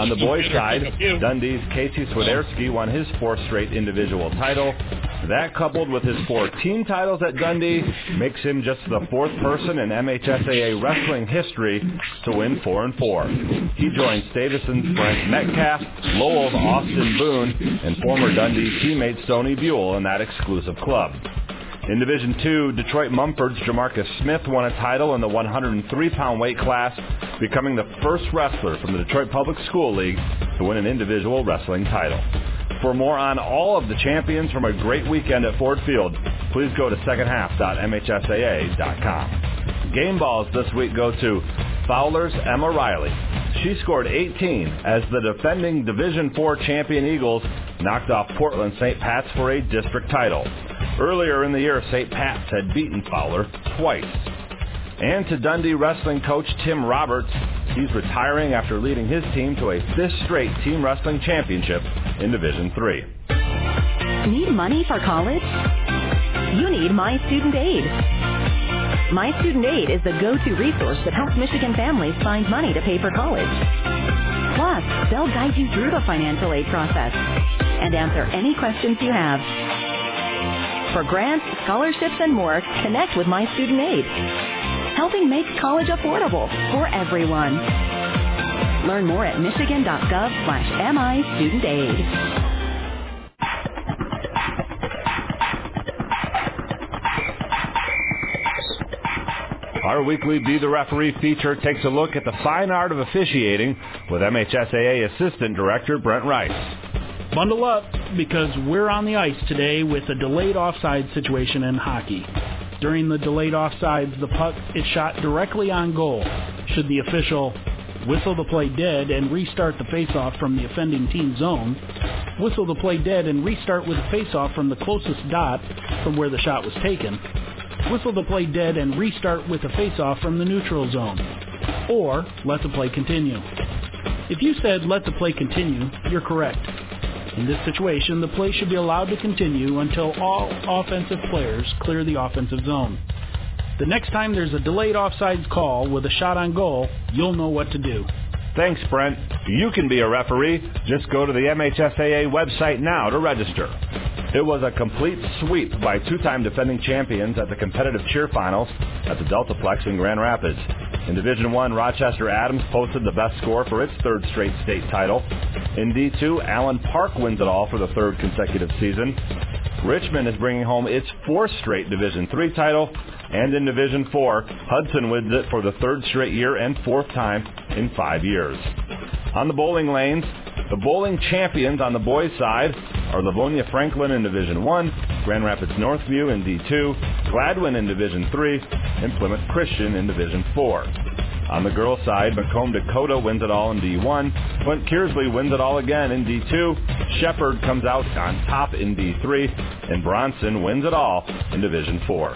On the boys' side, Dundee's Casey Swiderski won his fourth straight individual title. That, coupled with his four team titles at Dundee, makes him just the fourth person in MHSAA wrestling history to win four and four. He joins Davison's Frank Metcalf, Lowell's Austin Boone, and former Dundee teammate Stoney Buell in that exclusive club. In Division Two, Detroit Mumford's Jamarcus Smith won a title in the 103-pound weight class, becoming the first wrestler from the Detroit Public School League to win an individual wrestling title. For more on all of the champions from a great weekend at Ford Field, please go to secondhalf.mhsaa.com. Game balls this week go to Fowler's Emma Riley. She scored 18 as the defending Division Four champion Eagles knocked off Portland St. Pat's for a district title. Earlier in the year, St. Pat's had beaten Fowler twice. And to Dundee wrestling coach Tim Roberts, he's retiring after leading his team to a fifth straight team wrestling championship in Division 3. Need money for college? You need My Student Aid. My Student Aid is the go-to resource that helps Michigan families find money to pay for college. Plus, they'll guide you through the financial aid process and answer any questions you have. For grants, scholarships, and more, connect with My Student Aid, helping make college affordable for everyone. Learn more at michigan.gov slash MI. Our weekly Be the Referee feature takes a look at the fine art of officiating with MHSAA Assistant Director Brent Rice. Bundle up because we're on the ice today with a delayed offside situation in hockey. During the delayed offsides, the puck is shot directly on goal. Should the official whistle the play dead and restart the faceoff from the offending team zone, whistle the play dead and restart with a faceoff from the closest dot from where the shot was taken, whistle the play dead and restart with a faceoff from the neutral zone, or let the play continue. If you said let the play continue, you're correct. In this situation, the play should be allowed to continue until all offensive players clear the offensive zone. The next time there's a delayed offsides call with a shot on goal, you'll know what to do. Thanks, Brent. You can be a referee. Just go to the MHSAA website now to register. It was a complete sweep by two-time defending champions at the competitive cheer finals at the Deltaplex in Grand Rapids. In Division 1, Rochester Adams posted the best score for its third straight state title. In D2, Allen Park wins it all for the third consecutive season. Richmond is bringing home its fourth straight Division 3 title, and in Division 4, Hudson wins it for the third straight year and fourth time in five years. On the bowling lanes, the bowling champions on the boys' side are Livonia Franklin in Division 1, Grand Rapids Northview in D2, Gladwin in Division 3, and Plymouth Christian in Division 4. On the girls' side, Macomb Dakota wins it all in D1. Flint Kearsley wins it all again in D2. Shepherd comes out on top in D3. And Bronson wins it all in Division 4.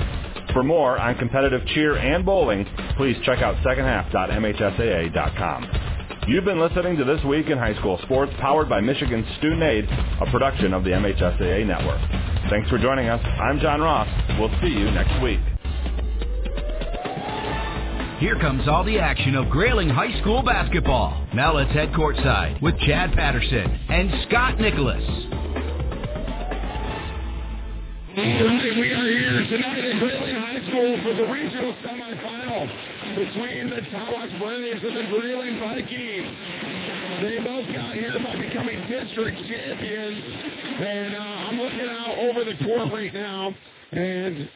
For more on competitive cheer and bowling, please check out secondhalf.mhsaa.com. You've been listening to This Week in High School Sports, powered by Michigan Student Aid, a production of the MHSAA Network. Thanks for joining us. I'm John Ross. We'll see you next week. Here comes all the action of Grayling High School basketball. Now let's head courtside with Chad Patterson and Scott Nicholas. Alright, we are here tonight at Grayling High School for the regional semifinal between the Tawas Braves and the Grayling Vikings. They both got here by becoming district champions. And uh, I'm looking out over the court right now, and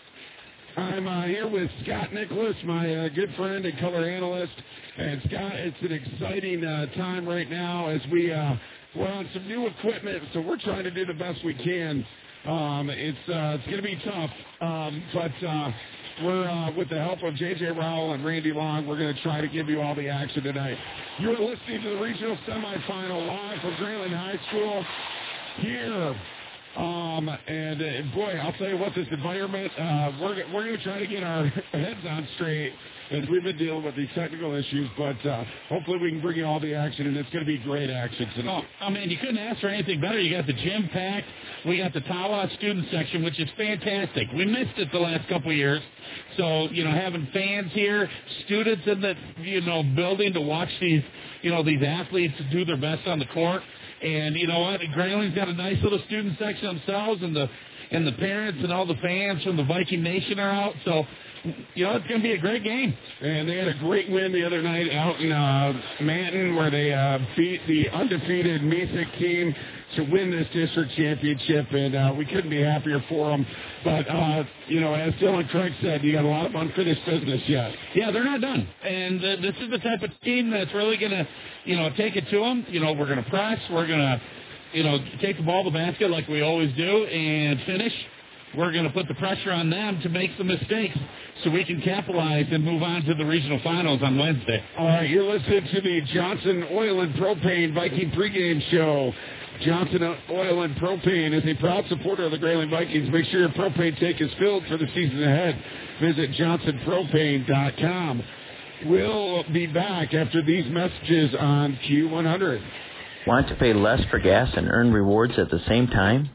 I'm uh, here with Scott Nicholas, my uh, good friend and color analyst. And Scott, it's an exciting uh, time right now as we we're on some new equipment, so we're trying to do the best we can. Um, it's uh, it's going to be tough, um, but uh, we're uh, with the help of JJ Rowell and Randy Long. We're going to try to give you all the action tonight. You're listening to the regional semifinal live from Grayling High School here Um, and uh, boy, I'll tell you what, this environment, uh, we're we're going to try to get our heads on straight as we've been dealing with these technical issues. But uh, hopefully, we can bring you all the action, and it's going to be great action tonight. Oh, I mean, you couldn't ask for anything better. You got the gym packed. We got the Tawas student section, which is fantastic. We missed it the last couple of years. So, you know, having fans here, students in the, you know, building to watch these, you know, these athletes do their best on the court. And you know what? Grayling's got a nice little student section themselves, and the and the parents and all the fans from the Viking Nation are out. So, you know, it's going to be a great game. And they had a great win the other night out in uh, Manton, where they uh, beat the undefeated Mesick team to win this district championship, and uh, we couldn't be happier for them. But uh, you know, as Dylan Craig said, you got a lot of unfinished business yet. Yeah, they're not done, and uh, this is the type of team that's really going to, you know, take it to them. You know, we're going to press, we're going to, you know, take the ball to the basket like we always do, and finish. We're going to put the pressure on them to make some mistakes so we can capitalize and move on to the regional finals on Wednesday. All right, you're listening to the Johnson Oil and Propane Viking pregame show. Johnson Oil and Propane is a proud supporter of the Grayling Vikings. Make sure your propane tank is filled for the season ahead. Visit johnsonpropane.com. We'll be back after these messages on Q100. Want to pay less for gas and earn rewards at the same time?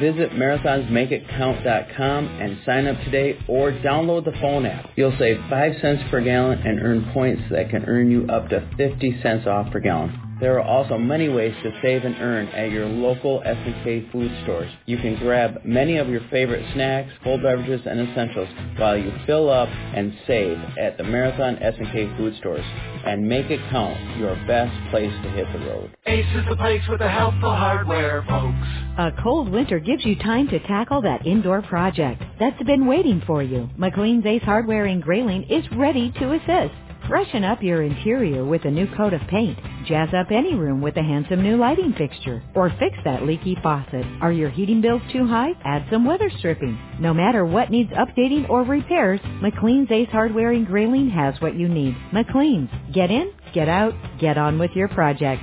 Visit marathonsmakeitcount.com and sign up today or download the phone app. You'll save 5 cents per gallon and earn points that can earn you up to 50 cents off per gallon. There are also many ways to save and earn at your local S&K food stores. You can grab many of your favorite snacks, cold beverages, and essentials while you fill up and save at the Marathon S&K food stores. And make it count, your best place to hit the road. Ace is the place with the helpful hardware, folks. A cold winter gives you time to tackle that indoor project that's been waiting for you. McLean's Ace Hardware in Grayling is ready to assist. Freshen up your interior with a new coat of paint. Jazz up any room with a handsome new lighting fixture. Or fix that leaky faucet. Are your heating bills too high? Add some weather stripping. No matter what needs updating or repairs, McLean's Ace Hardware in Grayling has what you need. McLean's. Get in, get out, get on with your project.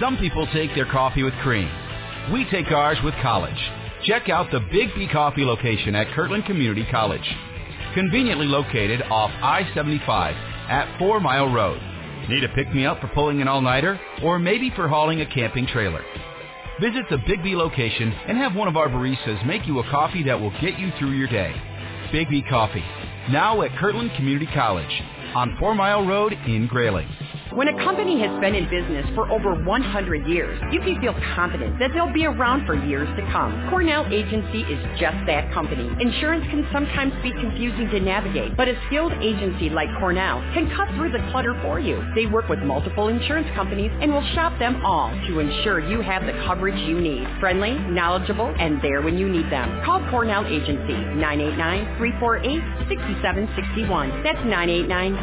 Some people take their coffee with cream. We take ours with college. Check out the Big B Coffee location at Kirtland Community College. Conveniently located off I-75 at 4 Mile Road. Need a pick-me-up for pulling an all-nighter? Or maybe for hauling a camping trailer? Visit the Big B location and have one of our baristas make you a coffee that will get you through your day. Big B Coffee. Now at Kirtland Community College on 4 Mile Road in Grayling. When a company has been in business for over 100 years, you can feel confident that they'll be around for years to come. Cornell Agency is just that company. Insurance can sometimes be confusing to navigate, but a skilled agency like Cornell can cut through the clutter for you. They work with multiple insurance companies and will shop them all to ensure you have the coverage you need. Friendly, knowledgeable, and there when you need them. Call Cornell Agency 989-348-6761. That's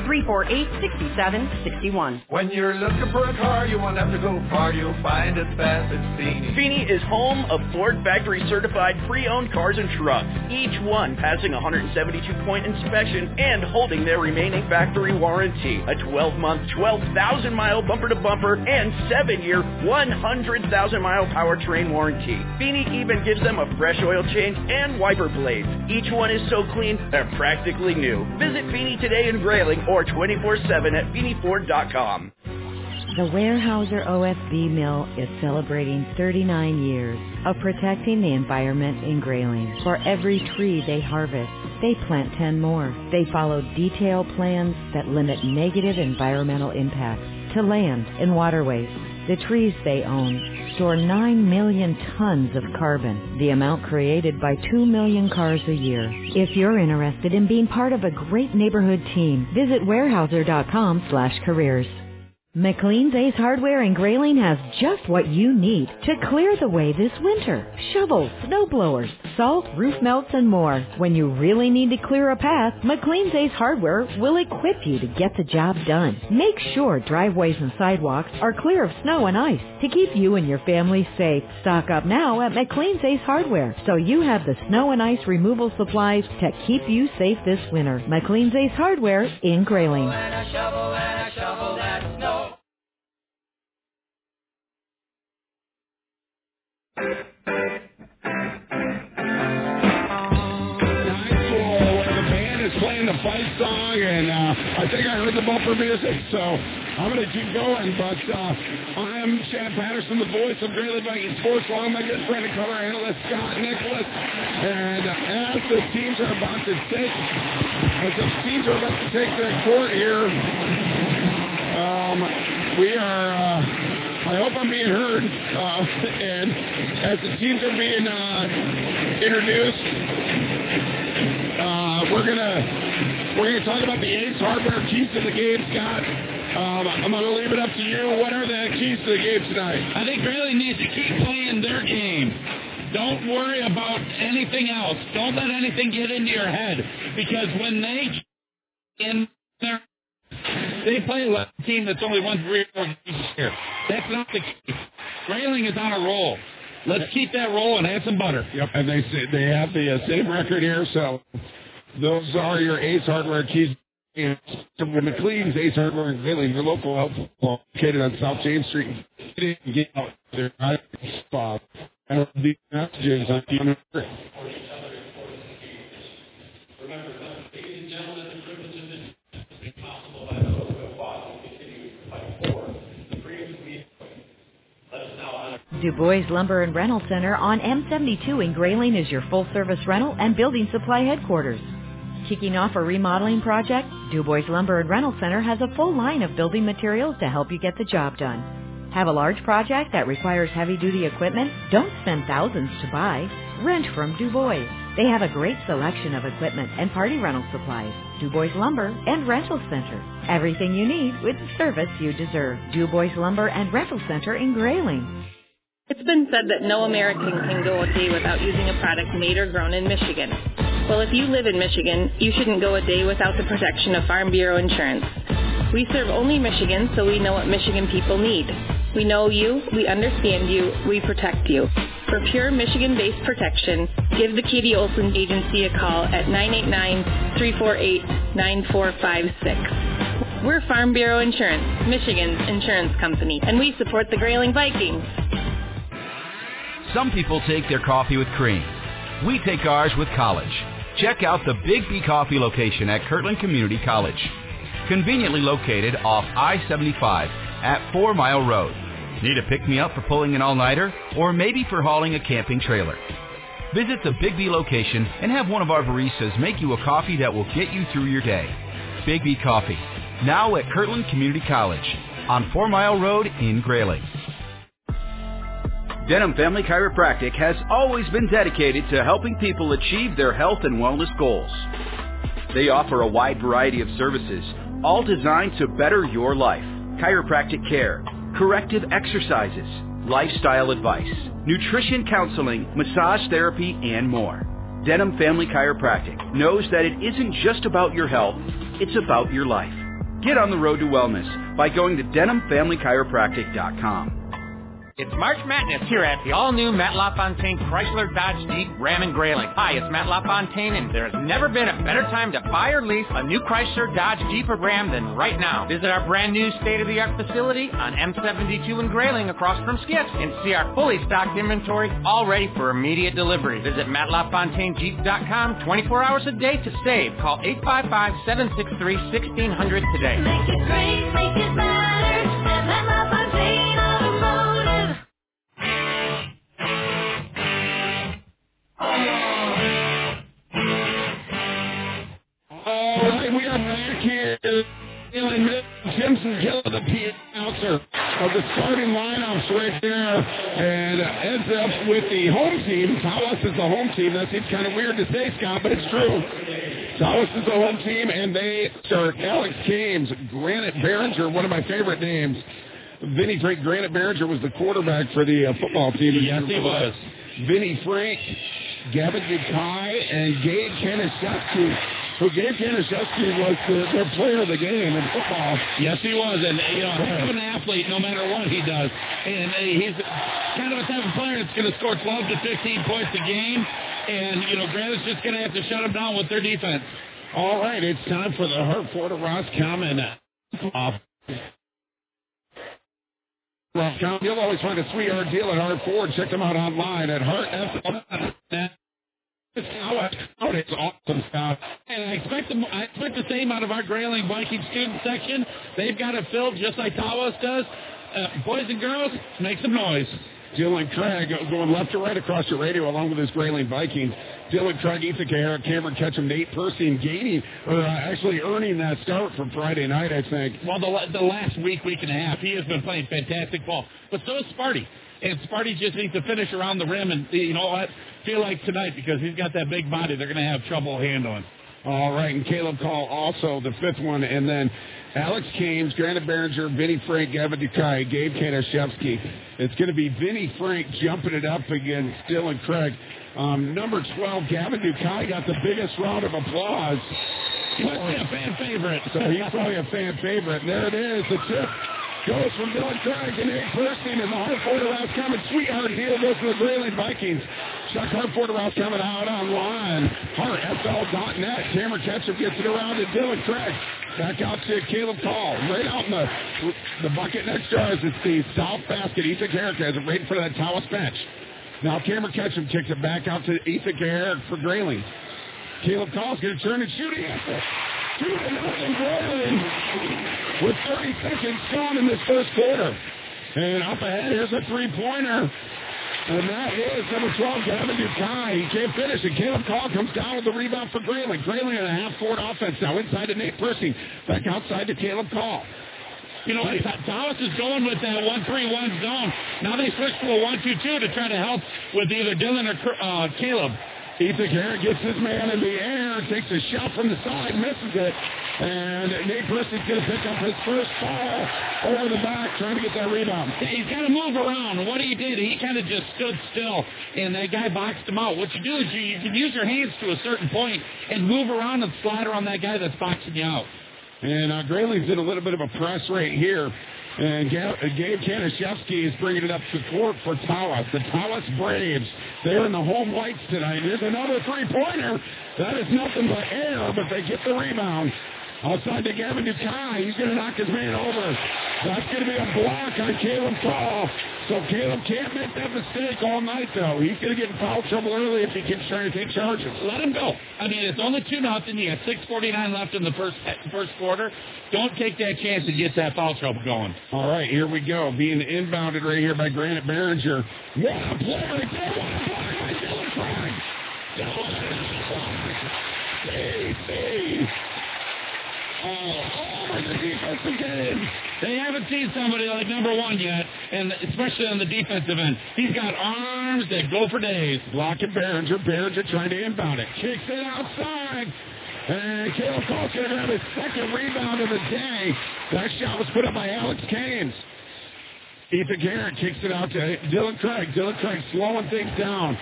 989-348-6761. When you're looking for a car, you won't have to go far. You'll find it fast at Feeney. Feeney is home of Ford factory certified pre-owned cars and trucks, each one passing 172-point inspection and holding their remaining factory warranty. A 12-month, 12,000-mile bumper-to-bumper and 7-year, 100,000-mile powertrain warranty. Feeney even gives them a fresh oil change and wiper blades. Each one is so clean, they're practically new. Visit Feeney today in Grayling or 24-7 at FeeneyFord.com. The Weyerhaeuser OSB Mill is celebrating 39 years of protecting the environment in Grayling. For every tree they harvest, they plant 10 more. They follow detailed plans that limit negative environmental impacts to land and waterways. The trees they own store 9 million tons of carbon, the amount created by 2 million cars a year. If you're interested in being part of a great neighborhood team, visit Weyerhaeuser.com slash careers. McLean's Ace Hardware in Grayling has just what you need to clear the way this winter. Shovels, snow blowers, salt, roof melts, and more. When you really need to clear a path, McLean's Ace Hardware will equip you to get the job done. Make sure driveways and sidewalks are clear of snow and ice to keep you and your family safe. Stock up now at McLean's Ace Hardware so you have the snow and ice removal supplies to keep you safe this winter. McLean's Ace Hardware in Grayling. Playing the fight song, and uh, I think I heard the bumper music, so I'm going to keep going. But uh, I'm Chad Patterson, the voice of Grayling Viking Sports, along with my good friend and color analyst Scott Nicholas. And uh, as the teams are about to take, as the teams are about to take their court here, um, we are. Uh, I hope I'm being heard. Uh, and as the teams are being uh, introduced, uh, we're gonna we're gonna talk about the Ace Hardware keys to the game, Scott. Um, I'm gonna leave it up to you. What are the keys to the game tonight? I think Grayling needs to keep playing their game. Don't worry about anything else. Don't let anything get into your head because when they in there, they play a team that's only won three here. That's not the case. Grayling is on a roll. Let's keep that roll and add some butter. Yep, and they they have the uh, same record here, so those are your Ace Hardware keys. And McLean's Ace Hardware in Grayling, your local outlet located on South James Street. Get out there. Spot. And the messages on the Du Bois Lumber and Rental Center on M72 in Grayling is your full service rental and building supply headquarters. Kicking off a remodeling project, Du Bois Lumber and Rental Center has a full line of building materials to help you get the job done. Have a large project that requires heavy duty equipment? Don't spend thousands to buy. Rent from Du Bois. They have a great selection of equipment and party rental supplies. Du Bois Lumber and Rental Center. Everything you need with the service you deserve. Du Bois Lumber and Rental Center in Grayling. It's been said that no American can go a day without using a product made or grown in Michigan. Well, if you live in Michigan, you shouldn't go a day without the protection of Farm Bureau insurance. We serve only Michigan, so we know what Michigan people need. We know you, we understand you, we protect you. For pure Michigan-based protection, give the Katie Olson Agency a call at 989-348-9456. We're Farm Bureau Insurance, Michigan's insurance company, and we support the Grayling Vikings. Some people take their coffee with cream. We take ours with college. Check out the Big B Coffee location at Kirtland Community College. Conveniently located off I-75 at 4 Mile Road. Need a pick-me-up for pulling an all-nighter? Or maybe for hauling a camping trailer? Visit the Big B location and have one of our baristas make you a coffee that will get you through your day. Big B Coffee. Now at Kirtland Community College on 4 Mile Road in Grayling. Denham Family Chiropractic has always been dedicated to helping people achieve their health and wellness goals. They offer a wide variety of services, all designed to better your life. Chiropractic care, corrective exercises, lifestyle advice, nutrition counseling, massage therapy, and more. Denham Family Chiropractic knows that it isn't just about your health, it's about your life. Get on the road to wellness by going to denhamfamilychiropractic.com. It's March Madness here at the all-new Matt LaFontaine Chrysler Dodge Jeep Ram and Grayling. Hi, it's Matt LaFontaine, and there has never been a better time to buy or lease a new Chrysler Dodge Jeep or Ram than right now. Visit our brand new state-of-the-art facility on M72 in Grayling across from Skips and see our fully stocked inventory all ready for immediate delivery. Visit MattLaFontaineJeep.com 24 hours a day to save. Call 855-763-1600 today. Make it great, make it better at Matt LaFontaine All right, we are back here. Feeling Simpson the P announcer of the starting lineups right there, and ends up with the home team. Tawas is the home team. That seems kind of weird to say, Scott, but it's true. Tawas is the home team, and they start Alex James, Granite Behringer, one of my favorite names. Vinny Frank Granite Behringer was the quarterback for the uh, football team. Yes, he was. Vinny Frank, Gavin Dukai, and Gabe Kanishevsky. So Gabe Kanishevsky was the, their player of the game in football. Yes, he was, and you know, heck of an athlete, no matter what he does. And uh, he's kind of a type of player that's going to score 12 to 15 points a game. And you know, Granite's just going to have to shut him down with their defense. All right, it's time for the Hartford of Roscommon off. Roscommon, you'll always find a sweetheart deal at Hart Ford. Check them out online at Hart. Oh, it's awesome stuff. And I expect, the, I expect the same out of our Grayling Viking student section. They've got it filled just like Tawas does. Uh, boys and girls, make some noise. Dylan Craig going left to right across the radio along with his Grayling Vikings. Dylan Craig, Ethan Kahara, Cameron Ketchum, Nate Percy, and gaining, or uh, actually earning that start from Friday night, I think. Well, the, the last week, week and a half, he has been playing fantastic ball. But so is Sparty. And Sparty just needs to finish around the rim and, you know what, feel like tonight because he's got that big body they're going to have trouble handling. All right, and Caleb Call also the fifth one, and then Alex Kames, Granite Behringer, Vinny Frank, Gavin Dukai, Gabe Kanashevsky. It's going to be Vinny Frank jumping it up against Dylan Craig. Um, number 12, Gavin Dukai got the biggest round of applause. He must be a fan favorite. So he's probably a fan favorite. And there it is. The tip goes from Dylan Craig and Nate Bursting and the Hartford Roscommon Sweetheart deal goes to the Grayling Vikings. Chuck Hartford Roscommon out online. HartFL.net. Cameron Ketchum gets it around to Dylan Craig. Back out to Caleb Call. Right out in the the bucket next to us. It's the south basket. Ethan Carrick has it right in front of that Tawas bench. Now Cameron Ketchum kicks it back out to Ethan Carrick for Grayling. Caleb Call's going to turn and shoot. Answer. Two to nothing Grayling with 30 seconds gone in this first quarter. And up ahead, here's a three-pointer. And that is number 12, Gavin Dukai. He can't finish it. Caleb Call comes down with the rebound for Grayling. Grayling in a half-court offense now. Inside to Nate Percy. Back outside to Caleb Call. You know, Tawas is going with that 1-3-1 zone. Now they switch to a 1-2-2 to try to help with either Dylan or uh, Caleb. Ethan Garrett gets his man in the air, takes a shot from the side, misses it. And Nate Percy's going to pick up his first foul over the back, trying to get that rebound. He's got to move around. What he did, he kind of just stood still, and that guy boxed him out. What you do is you, you can use your hands to a certain point and move around and slide around that guy that's boxing you out. And uh, Grayling's in a little bit of a press right here. And uh, Gabe Kanashevsky is bringing it up to court for Tawas. The Tawas Braves, they're in the home whites tonight. Here's another three-pointer. That is nothing but air, but they get the rebound. Outside to Gavin Dukai. He's going to knock his man over. That's going to be a block on Caleb Call. So Caleb can't make that mistake all night, though. He's going to get in foul trouble early if he keeps trying to take charges. Let him go. I mean, it's only two nothing. You got forty nine left in the first first quarter. Don't take that chance and get that foul trouble going. All right, here we go. Being inbounded right here by Granite Behringer. What a play right there. What a block by Dylan Craig. DC. Oh, the defense again. They haven't seen somebody like number one yet, and especially on the defensive end. He's got arms that go for days. Blocking Behringer. Behringer trying to inbound it. Kicks it outside. And Caleb Call's going to grab his second rebound of the day. That shot was put up by Alex Canes. Ethan Garrett kicks it out to Dylan Craig. Dylan Craig slowing things down.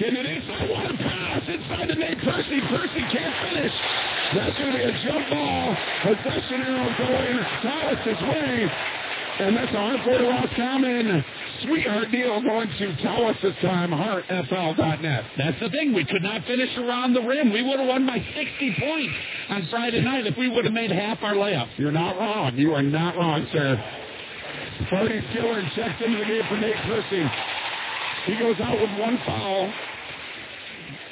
Getting it. What a pass inside to Nate Percy. Percy can't finish. That's going to be a jump ball. Possession arrow going Tawas' way. And that's a Hartford Roscommon sweetheart deal going to Tawas this time. HartFL.net. That's the thing. We could not finish around the rim. We would have won by 60 points on Friday night if we would have made half our layups. You're not wrong. You are not wrong, sir. Party Skiller checks into the game for Nate Percy. He goes out with one foul.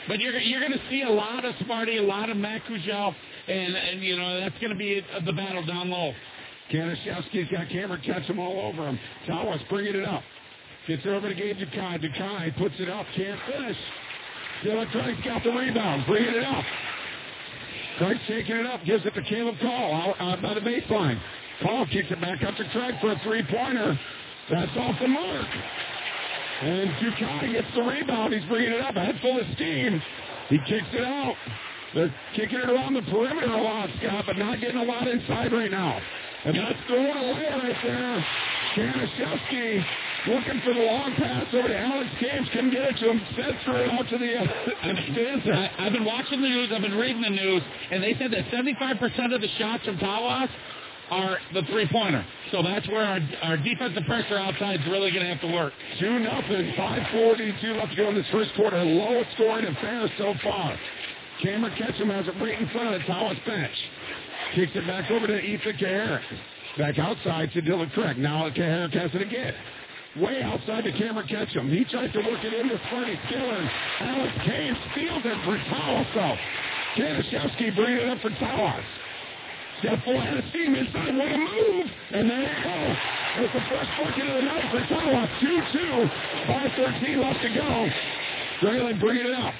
But you're you're going to see a lot of Smarty, a lot of Matt and and you know that's going to be uh, the battle down low. Kanashevsky's got Cameron Ketchum all over him. Tawas bringing it up. Gets it over to Gabe Dukai. Dukai puts it up. Can't finish. Dylan Craig's got the rebound. Bringing it up. Craig's taking it up. Gives it to Caleb Call out, out by the baseline. Call kicks it back up to Craig for a three-pointer. That's off the mark. And Dukai gets the rebound. He's bringing it up. A head full of steam. He kicks it out. They're kicking it around the perimeter a lot, Scott, but not getting a lot inside right now. And that's throwing away right there. Kanashevsky looking for the long pass over to Alex James. Couldn't get it to him. Sets it out to the uh, I, I've been watching the news. I've been reading the news, and they said that 75% of the shots from Tawas are the three-pointer. So that's where our, our defensive pressure outside is really going to have to work. 2 nothing. 542 left to go in this first quarter. Lowest scoring affair so far. Cameron Ketchum has it right in front of the Tawas bench. Kicks it back over to Ethan Kaharick. Back outside to Dylan Craig. Now Kaharick has it again. Way outside to Cameron Ketchum. He tries to work it in into Fernie Skiller. Alex Kane steals it for Tawas, though. Kanashevsky bringing it up for Tawas. Full head of steam inside. What a move! And there you oh, go. It's the first bucket of the night for Tawas. 2-2. 5.13 left to go. Grayling bringing it up.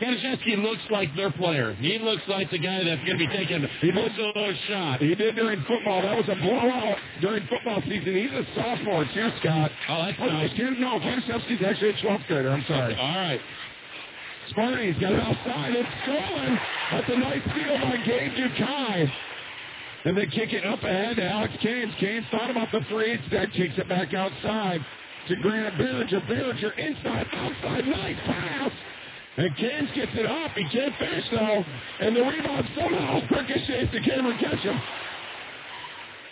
Kanashevsky looks like their player. He looks like the guy that's going to be taking most of those shots. He did during football. That was a blowout during football season. He's a sophomore too, Scott. Oh, that's Oh, nice. Ken- No, Kanashevsky's actually a 12th grader. I'm sorry. All right. Sparty's got it outside. It's stolen. That's a nice steal by Gabe Dukai. And they kick it up ahead to Alex Canes. Canes thought about the three. Instead, kicks it back outside to Grant Berger. Berger inside, outside. Nice pass. And Canes gets it up. He can't finish, though. And the rebound somehow ricochets to Cameron Ketchum.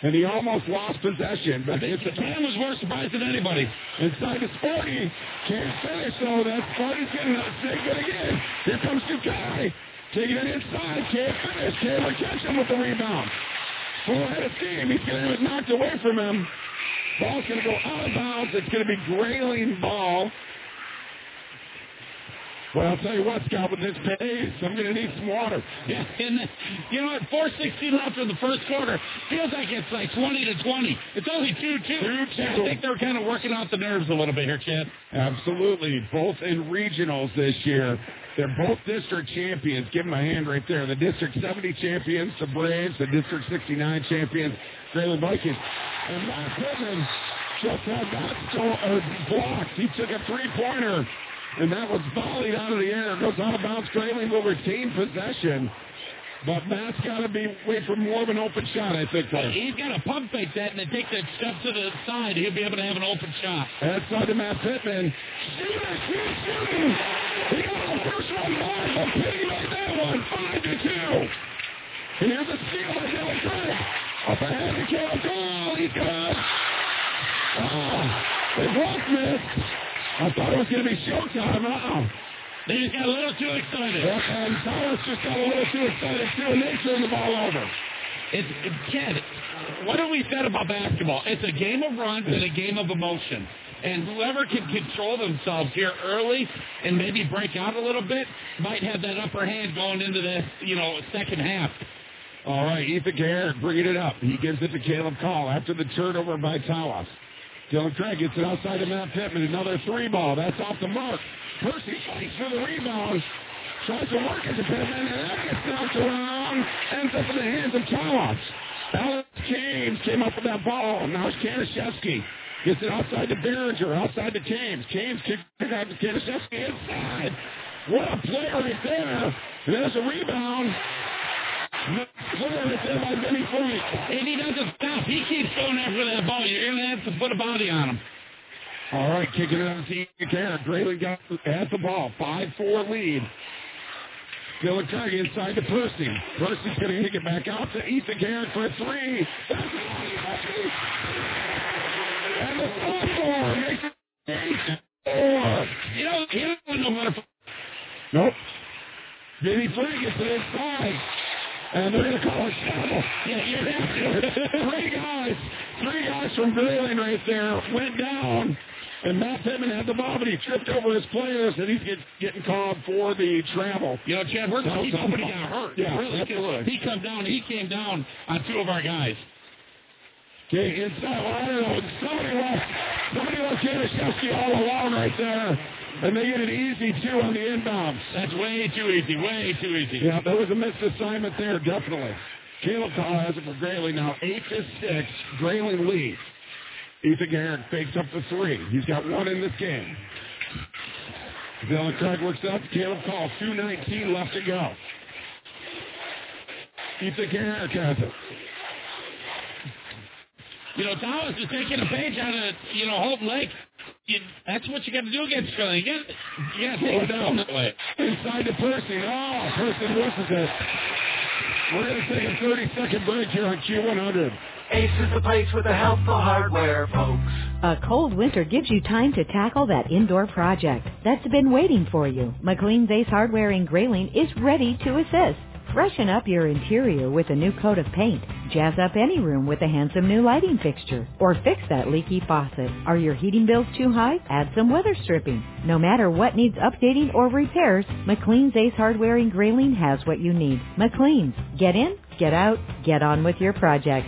And he almost lost possession. But it's a Cam was more surprised than anybody. Inside to Sparty. Can't finish, though. That Sparty's getting up. Take it again. Here comes Dukai. Taking it inside. Can't finish. Cameron Ketchum with the rebound. Full head of. He's going to it knocked away from him. Ball's going to go out of bounds. It's going to be Grayling ball. Well, I'll tell you what, Scott, with this pace, I'm going to need some water. Yeah, and you know what? 4:16 left in the first quarter. Feels like it's like 20 to 20. It's only 2-2. Two-two. I think they're kind of working out the nerves a little bit here, Chad. Absolutely. Both in regionals this year. They're both district champions. Give them a hand right there. The District 70 champions, the Braves. The District 69 champions, Grayling Vikings. And Matt Pittman just had that stole, uh, blocked. He took a three-pointer, and that was volleyed out of the air. Goes out of bounds. Grayling will retain possession. But Matt's got to be wait for more of an open shot, I think. There. He's got to pump fake that and then take that step to the side. He'll be able to have an open shot. That's side to Matt Pittman. Shooter, shoot, shooting. He got the first one by. A pity made that one. Five to two. And here's a steal by Dylan Craig. Up ahead to Caleb Cole. He's good. Oh, ah, they blocked this. I thought it was going to be showtime. Uh-oh. They just got a little too excited. And Tawas just got a little too excited too, and they turned the ball over. It's, it's Ken, what have we said about basketball? It's a game of runs and a game of emotion. And whoever can control themselves here early and maybe break out a little bit might have that upper hand going into the you know second half. All right, Ethan Garrett bringing it up. He gives it to Caleb Call after the turnover by Tawas. Dylan Craig gets it outside to Matt Pittman. Another three ball. That's off the mark. Percy fights for the rebound. Tries to work it to Pittman, and that gets knocked around. Ends up in the hands of Tawas. Alex James came up with that ball. Now it's Kanashevsky. Gets it outside to Behringer, outside to James. James kicks it out to Kanashevsky inside. What a play right there. And there's a rebound. And he doesn't stop. He keeps going after that ball. You're going to have to put a body on him. All right, kick it out to Garrett. Grayling got has the ball. 5-4 lead. Dylan Craig inside to Percy. Percy's going to kick it back out to Ethan Garrett for a three. And the sophomore makes it four. You know, he doesn't know how to. Nope. Benny Frank gets it inside. And they're going to call a shovel. Yeah, you have to. three guys, three guys from Grayling right there went down. And Matt Pittman had the ball, but he tripped over his players, and he's get, getting called for the travel. You know, Chad, we're lucky nobody got hurt. Yeah, really. absolutely. He come down. He came down on two of our guys. Okay, inside. Well, I don't know. Somebody left. Somebody left Kanashevsky all alone right there. And they get an easy two on the inbounds. That's way too easy. Way too easy. Yeah, that was a missed assignment there, definitely. Caleb Call has it for Grayling now. Eight to six. Grayling leads. Ethan Garrett fakes up the three. He's got one in this game. Dylan Craig works up. Caleb Call. 2.19 left to go. Ethan care of Arkansas. You know, Tawas is taking a page out of, you know, Hope Lake. You, that's what you got to do against Philly. You got you got to take it down that way. Inside to Percy. Oh, Percy loses it. We're going to take a 30 second break here on Q100. Ace is the place with the helpful hardware, folks. A cold winter gives you time to tackle that indoor project that's been waiting for you. McLean's Ace Hardware in Grayling is ready to assist. Freshen up your interior with a new coat of paint. Jazz up any room with a handsome new lighting fixture. Or fix that leaky faucet. Are your heating bills too high? Add some weather stripping. No matter what needs updating or repairs, McLean's Ace Hardware in Grayling has what you need. McLean's. Get in, get out, get on with your project.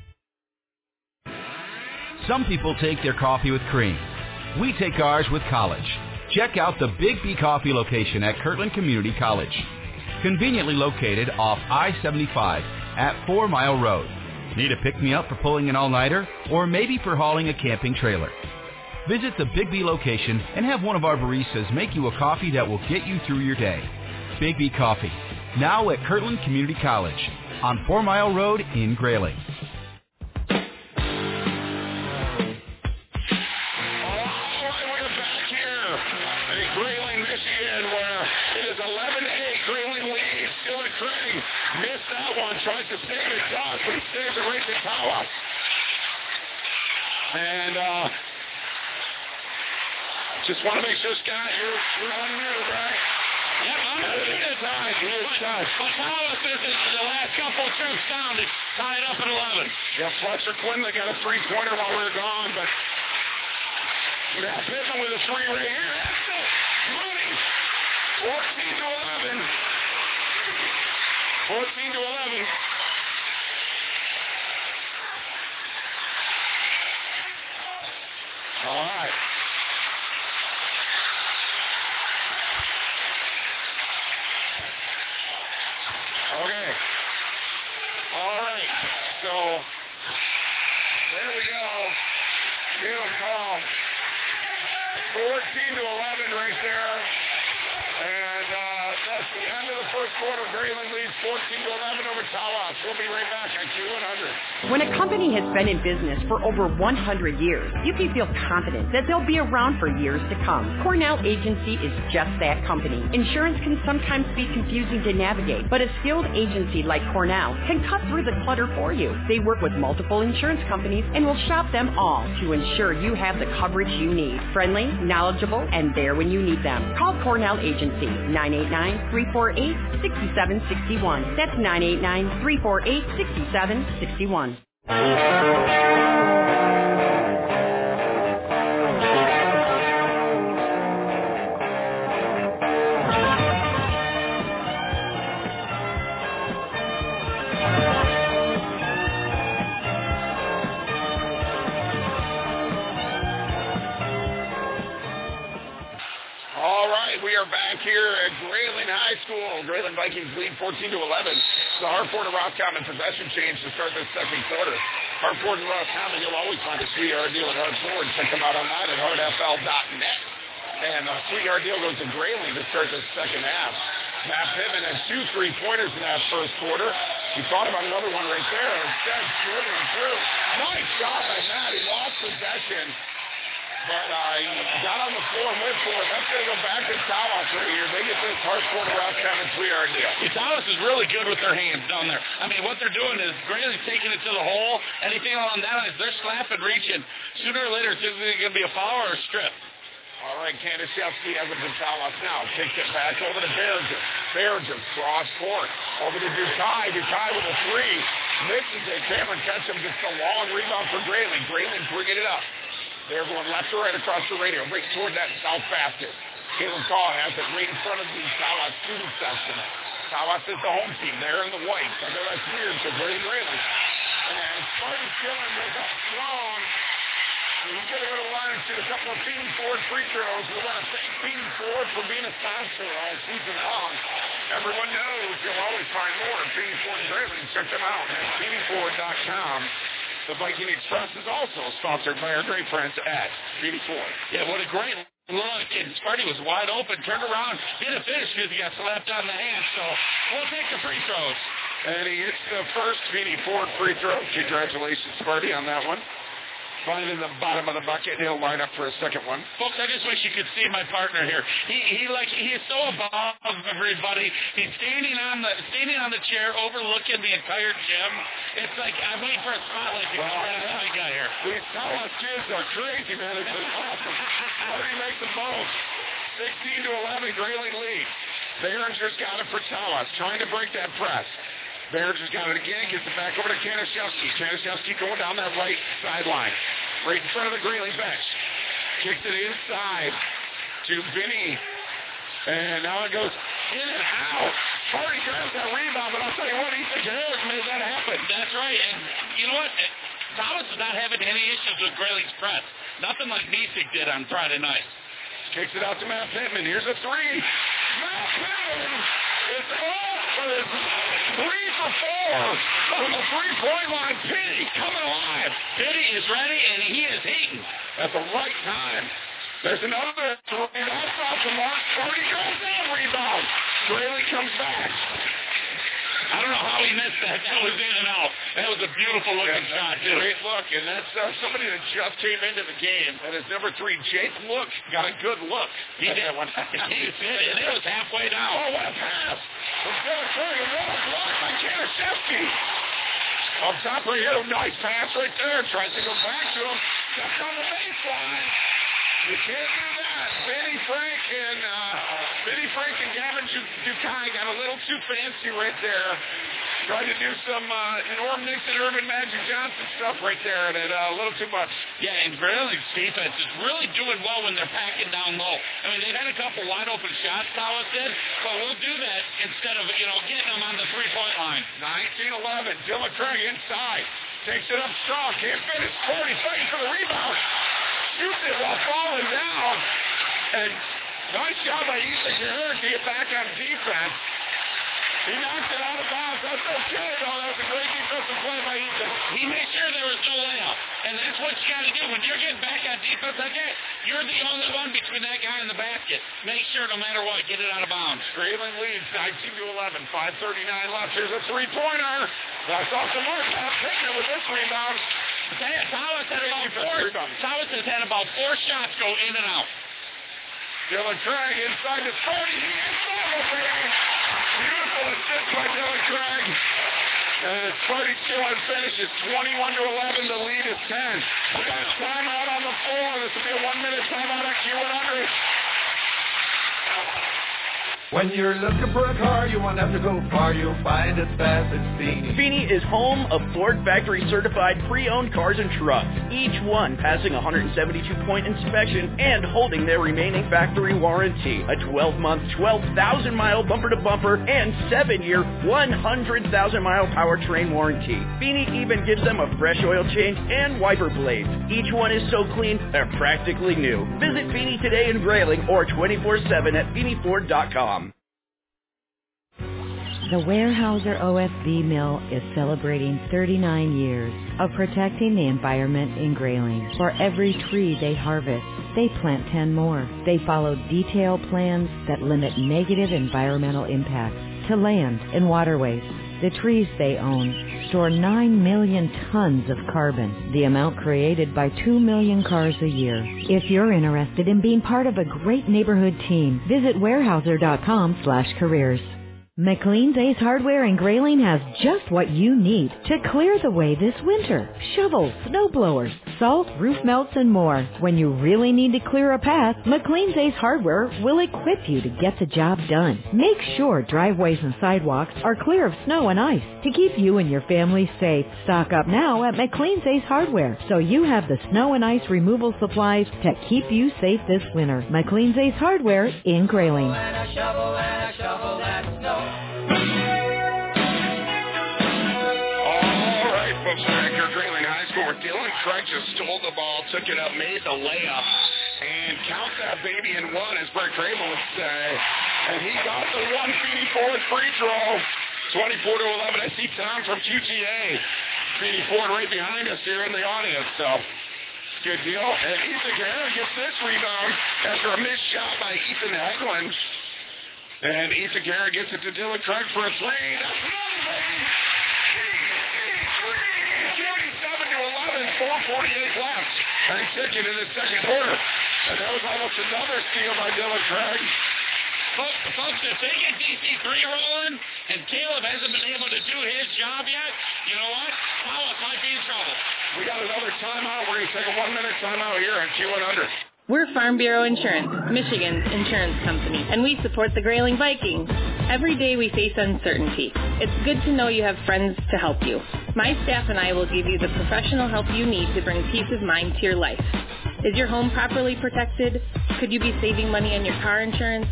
Some people take their coffee with cream. We take ours with college. Check out the Big B Coffee location at Kirtland Community College. Conveniently located off I-75 at 4 Mile Road. Need a pick-me-up for pulling an all-nighter? Or maybe for hauling a camping trailer? Visit the Big B location and have one of our baristas make you a coffee that will get you through your day. Big B Coffee. Now at Kirtland Community College on 4 Mile Road in Grayling. Tries to save it. Does, but he it right to Tawas. And uh, just want to make sure, Scott, you're, you're on mute, right? Yep, I'm good. time. Time. But Tawas isn't the last couple of trips down to tie it up at 11. Yeah, Fletcher Quinley got a three-pointer while we are gone, but yeah, Pittman with a three right here. That's it. Money. 14 to 11. 14 to 11. All right. Okay. All right. So there we go. Call. 14 to 11 right there. The end of the first quarter. Leads 14 to 11 over Tawas. We'll be right back on Q100. When a company has been in business for over 100 years, you can feel confident that they'll be around for years to come. Cornell Agency is just that company. Insurance can sometimes be confusing to navigate, but a skilled agency like Cornell can cut through the clutter for you. They work with multiple insurance companies and will shop them all to ensure you have the coverage you need. Friendly, knowledgeable, and there when you need them. Call Cornell Agency 989-348-6761. That's 989-348-6761. All right, we are back here High School. Grayling Vikings lead 14 to 11. The Hartford and Roscommon possession change to start this second quarter. Hartford and Roscommon, you'll always find a sweetheart deal at Hartford. Check them out online at hartfl.net. And a sweetheart deal goes to Grayling to start this second half. Matt Pittman has two three-pointers in that first quarter. He thought about another one right there. Instead, through. Nice shot by Matt. He lost possession. But uh, he got on the floor and went for it. That's going to go back to Tawas right here. They get this hardcore around Kevin Sweetheart deal. Tawas is really good with their hands down there. I mean, what they're doing is Grayling's taking it to the hole. Anything along that line, they're slapping, reaching. Sooner or later, it's either going to be a foul or a strip. All right, Kaniszewski has it to Tawas now. Takes it back over to Berger. Berger cross court. Over to Dukai. Dukai with a three. Misses it. Cameron Ketchum gets the long rebound for Grayling. Grayling bringing it up. They're going left to right across the radio, right toward that south basket. Caleb Call has it right in front of the Tawas student section. Tawas is the home team. They're in the white. I know that's weird for Grady Grayling. And Sparty Skillen was up strong. And He's going to go to line and shoot a couple of Feeney Ford free throws. We want to thank Feeney Ford for being a sponsor all season long. Everyone knows you'll always find more at Feeney Ford Grayling. Check them out at FeeneyFord.com. The Viking Express is also sponsored by our great friends at Feeney Ford. Yeah, what a great look. And Sparty was wide open, turned around, didn't finish because he got slapped on the hand. So we'll take the free throws. And he hits the first Feeney Ford free throw. Congratulations, Sparty, on that one. Finding the bottom of the bucket. and He'll line up for a second one. Folks, I just wish you could see my partner here. He he like he is so above everybody. He's standing on the standing on the chair overlooking the entire gym. It's like I'm waiting for a spotlight to come right on the guy here. These Tawas kids are crazy, man. It's awesome. Sparty makes the most. 16 to 11, Grayling lead. Behringer's got it for Tawas, trying to break that press. Behringer's got it again, gets it back over to Kanishevsky. Kanishevsky going down that right sideline, right in front of the Grayling bench. Kicks it inside to Vinny. And now it goes in and out. Hardy grabs that rebound, but I'll tell you what, Ethan Harris made that happen. That's right. And you know what? Tawas is not having any issues with Grayling's press. Nothing like Niesick did on Friday night. Kicks it out to Matt Pittman. Here's a three. Matt Pittman is off his three for four from the three-point line. Pitty coming alive. Pitty is ready, and he is eating. At the right time. There's another three. That's off the mark. Hardy grabs that rebound. Grayling comes back. I don't know how he missed that. That was in and out. That was a beautiful looking shot, too. Great look, and that's uh, somebody that just came into the game. And That is number three, Jake Look. Got a good look. He did. one. He did, and it was halfway down. Oh, what a pass. Up top right here, nice pass right there. Tries to go back to him. Steps on the baseline. You can't do that. Benny Frank and uh, Benny Frank and Gavin Du- Dukai got a little too fancy right there. Tried to do some uh, Norm Nixon, Earvin Magic Johnson stuff right there, and it uh, a little too much. Yeah, and Grayling's defense is really doing well when they're packing down low. I mean, they've had a couple wide open shots, Tawas did, but we'll do that instead of, you know, getting them on the three-point line. 19-11. Dylan Craig inside. Takes it up strong. Can't finish. 40 fighting for the rebound. Shoots it while falling down. And nice job by Ethan Garrett to get back on defense. He knocked it out of bounds. That's okay, though. That was a great defensive play by Ethan. He made sure there was no layup. And that's what you got to do. When you're getting back on defense like that, you're the only one between that guy and the basket. Make sure no matter what, get it out of bounds. Grayling leads 19 to 11. 5:39 left. Here's a three-pointer. That's off the mark. Matt Pittman with this rebound. Tawas had about four. Tawas has had about four shots go in and out. Dylan Craig inside the 40. He is baby. Beautiful assist by Dylan Craig. And Sparty Skillen finishes 21 to 11. The lead is 10. We got a timeout on the floor. This will be a one-minute timeout at Q100. When you're looking for a car, you won't have to go far. You'll find it fast at Feeney. Feeney is home of Ford factory certified pre-owned cars and trucks, each one passing a 172-point inspection and holding their remaining factory warranty. A 12-month, 12,000-mile bumper-to-bumper and 7-year, 100,000-mile powertrain warranty. Feeney even gives them a fresh oil change and wiper blades. Each one is so clean, they're practically new. Visit Feeney today in Grayling or 24-7 at FeeneyFord.com. The Weyerhaeuser OSB mill is celebrating 39 years of protecting the environment in Grayling. For every tree they harvest, they plant 10 more. They follow detailed plans that limit negative environmental impacts to land and waterways. The trees they own store 9 million tons of carbon, the amount created by 2 million cars a year. If you're interested in being part of a great neighborhood team, visit weyerhaeuser.com slash careers. McLean's Ace Hardware in Grayling has just what you need to clear the way this winter. Shovels, snow blowers, salt, roof melts, and more. When you really need to clear a path, McLean's Ace Hardware will equip you to get the job done. Make sure driveways and sidewalks are clear of snow and ice to keep you and your family safe. Stock up now at McLean's Ace Hardware so you have the snow and ice removal supplies to keep you safe this winter. McLean's Ace Hardware in Grayling. Just stole the ball, took it up, made the layup, and count that baby in one, as Bert Crable would say. And he got the one Feeney Ford free throw. 24 to 11. I see Tom from QTA. Feeney Ford right behind us here in the audience. So good deal. And Ethan Guerrero gets this rebound after a missed shot by Ethan Hegland. And Ethan Guerrero gets it to Dylan Craig for a three. That's another. 27 to 11, 448 left. And second in the second quarter. And that was almost another steal by Dylan Craig. Folks, folks, if they get DC3 rolling and Caleb hasn't been able to do his job yet, you know what? Powell might be in trouble. We got another timeout. We're going to take a one minute timeout here on Q and Under. We're Farm Bureau Insurance, Michigan's insurance company, and we support the Grayling Vikings. Every day we face uncertainty. It's good to know you have friends to help you. My staff and I will give you the professional help you need to bring peace of mind to your life. Is your home properly protected? Could you be saving money on your car insurance?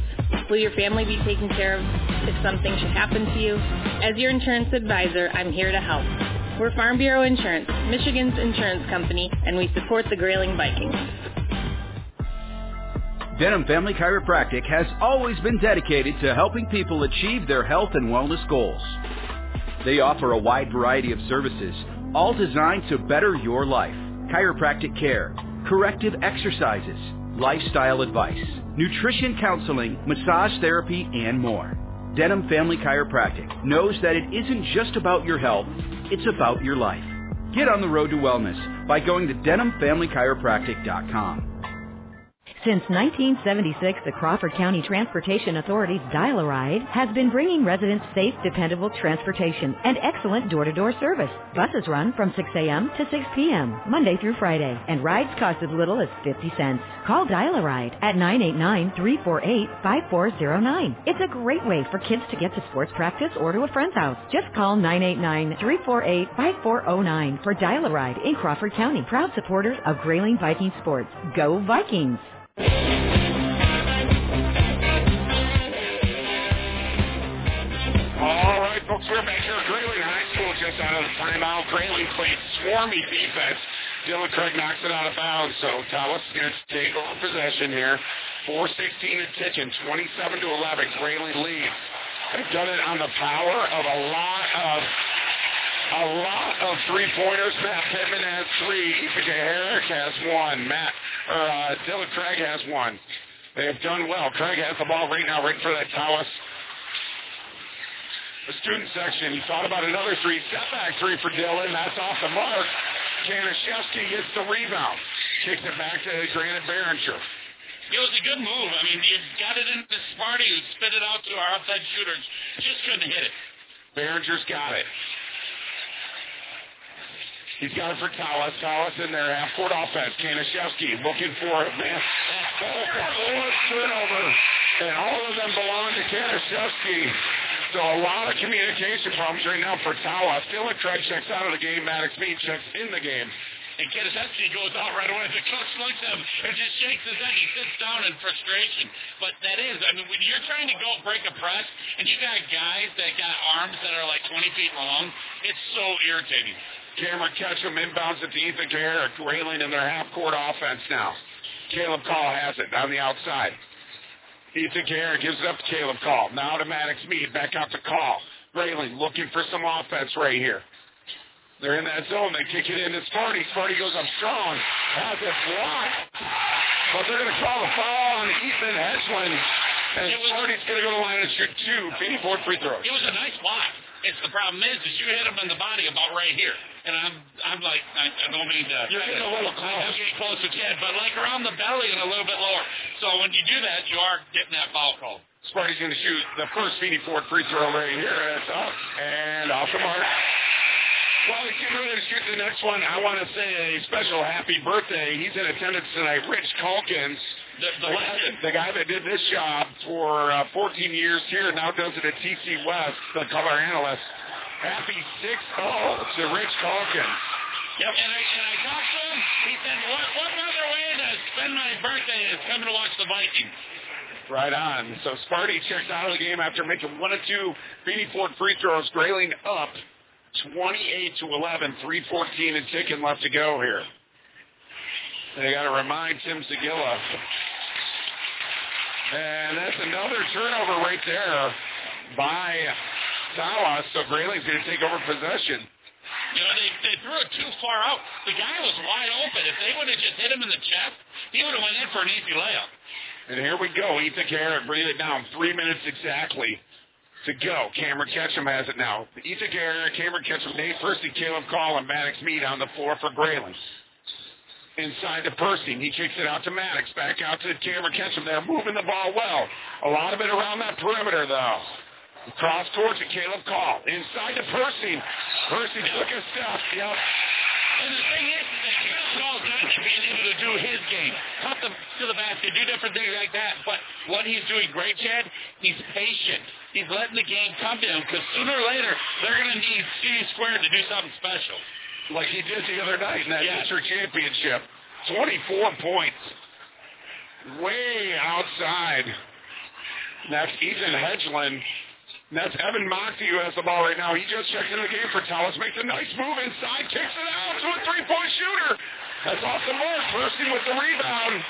Will your family be taken care of if something should happen to you? As your insurance advisor, I'm here to help. We're Farm Bureau Insurance, Michigan's insurance company, and we support the Grayling Vikings. Denham Family Chiropractic has always been dedicated to helping people achieve their health and wellness goals. They offer a wide variety of services, all designed to better your life. Chiropractic care, corrective exercises, lifestyle advice, nutrition counseling, massage therapy, and more. Denham Family Chiropractic knows that it isn't just about your health, it's about your life. Get on the road to wellness by going to denhamfamilychiropractic.com. Since 1976, the Crawford County Transportation Authority's Dial-A-Ride has been bringing residents safe, dependable transportation and excellent door-to-door service. Buses run from 6 a.m. to 6 p.m., Monday through Friday, and rides cost as little as 50 cents. Call Dial-A-Ride at 989-348-5409. It's a great way for kids to get to sports practice or to a friend's house. Just call 989-348-5409 for Dial-A-Ride in Crawford County. Proud supporters of Grayling Viking Sports. Go Vikings! All right, folks, we're back here at Grayling High School just out of the timeout. Grayling played swarmy defense. Dylan Craig knocks it out of bounds, so Tawas going to take over possession here. 4-16 attention, 27 to 11. Grayling leads. They've done it on the power of a lot of a lot of three-pointers. Matt Pittman has three. Ethan Herrick has one. Matt or uh, Dylan Craig has one. They have done well. Craig has the ball right now, right for that Tawas the student section. He thought about another three. Step back three for Dylan. That's off the mark. Kanashevsky gets the rebound. Kicks it back to Granite Behringer. It was a good move. I mean, you got it into Sparty, who spit it out to our outside shooters. Just couldn't hit it. Behringer's got it. He's got it for Tawas. Tawas in there, half court offense. Kanashevsky looking for it, man. One turnover. And all of them belong to Kanashevsky. So a lot of communication problems right now for Tawas. Dylan Craig checks out of the game. Maddox Mead checks in the game. And Kidisevsky goes out right away. The coach looks at him and just shakes his head. He sits down in frustration. But that is, I mean, when you're trying to go break a press and you got guys that got arms that are like 20 feet long, it's so irritating. Cameron Ketchum inbounds it to Ethan Garrett. Grayling in their half-court offense now. Caleb Call has it on the outside. Ethan Garrett gives it up to Caleb Call. Now to Maddox Mead. Back out to Call. Grayling looking for some offense right here. They're in that zone. They kick it in to Sparty. Sparty goes up strong. Has it blocked. But they're going to call a foul on Ethan Hedgeland. And Sparty's going to go to the line and shoot two. Feeney Ford free throws. It was a nice block. It's the problem is, is you hit him in the body about right here, and I'm, I'm like, I, I don't mean to. You're getting a little close. I'm getting close to Ted, but like around the belly and a little bit lower. So when you do that, you are getting that foul call. Sparty's going to shoot the first Feeney Ford free throw right here. It's up and off the mark. While he's getting ready to shoot the next one, I want to say a special happy birthday. He's in attendance tonight. Rich Calkins. The, the, The guy, the guy that did this job for uh, 14 years here now does it at TC West, the color analyst. Happy 6-0 to Rich Calkins. Yep. And I, and I talked to him. He said, what, what other way to spend my birthday is coming to watch the Vikings. Right on. So Sparty checks out of the game after making one of two Feeney Ford free throws. Grayling up 28 to 11, 314 and ticking left to go here. They got to remind Tim Segilla. And that's another turnover right there by Salas. So Grayling's going to take over possession. You know, they, they threw it too far out. The guy was wide open. If they would have just hit him in the chest, he would have went in for an easy layup. And here we go. Ethan Garrett bringing it down. Three minutes exactly to go. Cameron Ketchum has it now. Ethan Garrett, Cameron Ketchum, Nate Percy, Caleb Call, and Maddox Mead on the floor for Grayling. Inside to Percy. He kicks it out to Maddox. Back out to Cameron Ketchum. They're moving the ball well. A lot of it around that perimeter, though. Cross towards it. Caleb Call. Inside to Percy. Percy took a step. Yep. And the thing is, that Caleb Call's not being able to do his game. Cut them to the basket, do different things like that. But what he's doing great, Chad, he's patient. He's letting the game come to him because sooner or later, they're going to need C squared to do something special. Like he did the other night in that Yes. district championship. 24 points. Way outside. That's Ethan Hedgeland. That's Evan Moxie who has the ball right now. He just checked into the game for Tawas. Makes a nice move inside. Kicks it out to a three-point shooter. That's off the mark. Bursting with the rebound.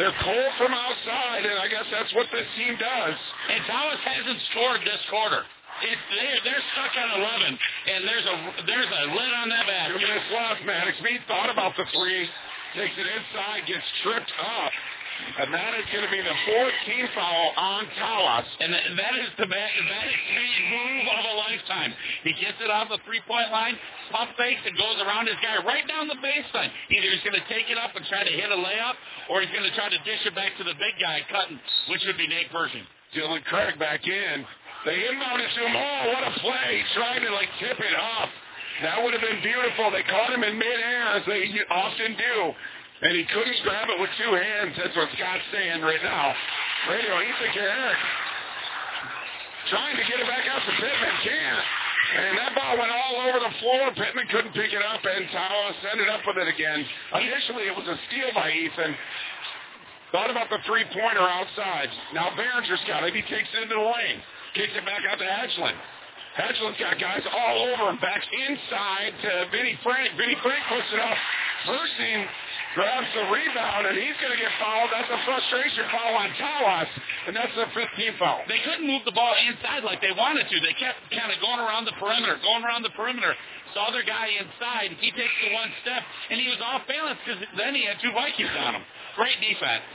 They're cold from outside, and I guess that's what this team does. And Tawas hasn't scored this quarter. It's they're, they're stuck at 11, and there's a there's a lid on that Two basket. minutes left. Maddox Mead thought about the three. Takes it inside, gets tripped up. And that is going to be the 14th foul on Tawas. And that is the that is the move of a lifetime. He gets it off the three point line, pump fakes, and goes around his guy right down the baseline. Either he's going to take it up and try to hit a layup, or he's going to try to dish it back to the big guy cutting, which would be Nate Pershing. Dylan Craig back in. They inbounded to him. Oh, what a play. He's Trying to, like, tip it off. That would have been beautiful. They caught him in midair, as they often do. And he couldn't grab it with two hands. That's what Scott's saying right now. Radio, Ethan Garrett trying to get it back out to Pittman. Can't. And that ball went all over the floor. Pittman couldn't pick it up, and Tawas ended up with it again. Initially, it was a steal by Ethan. Thought about the three-pointer outside. Now Behringer's got it. He takes it into the lane. Kicks it back out to Hatchland. Hatchland's got guys all over him. Back inside to Vinny Frank. Vinny Frank puts it up. Pershing grabs the rebound, and he's going to get fouled. That's a frustration foul on Tawas, and that's the 15th foul. They couldn't move the ball inside like they wanted to. They kept kind of going around the perimeter, going around the perimeter. Saw their guy inside. And he takes the one step, and he was off balance because then he had two Vikings on him. Great defense.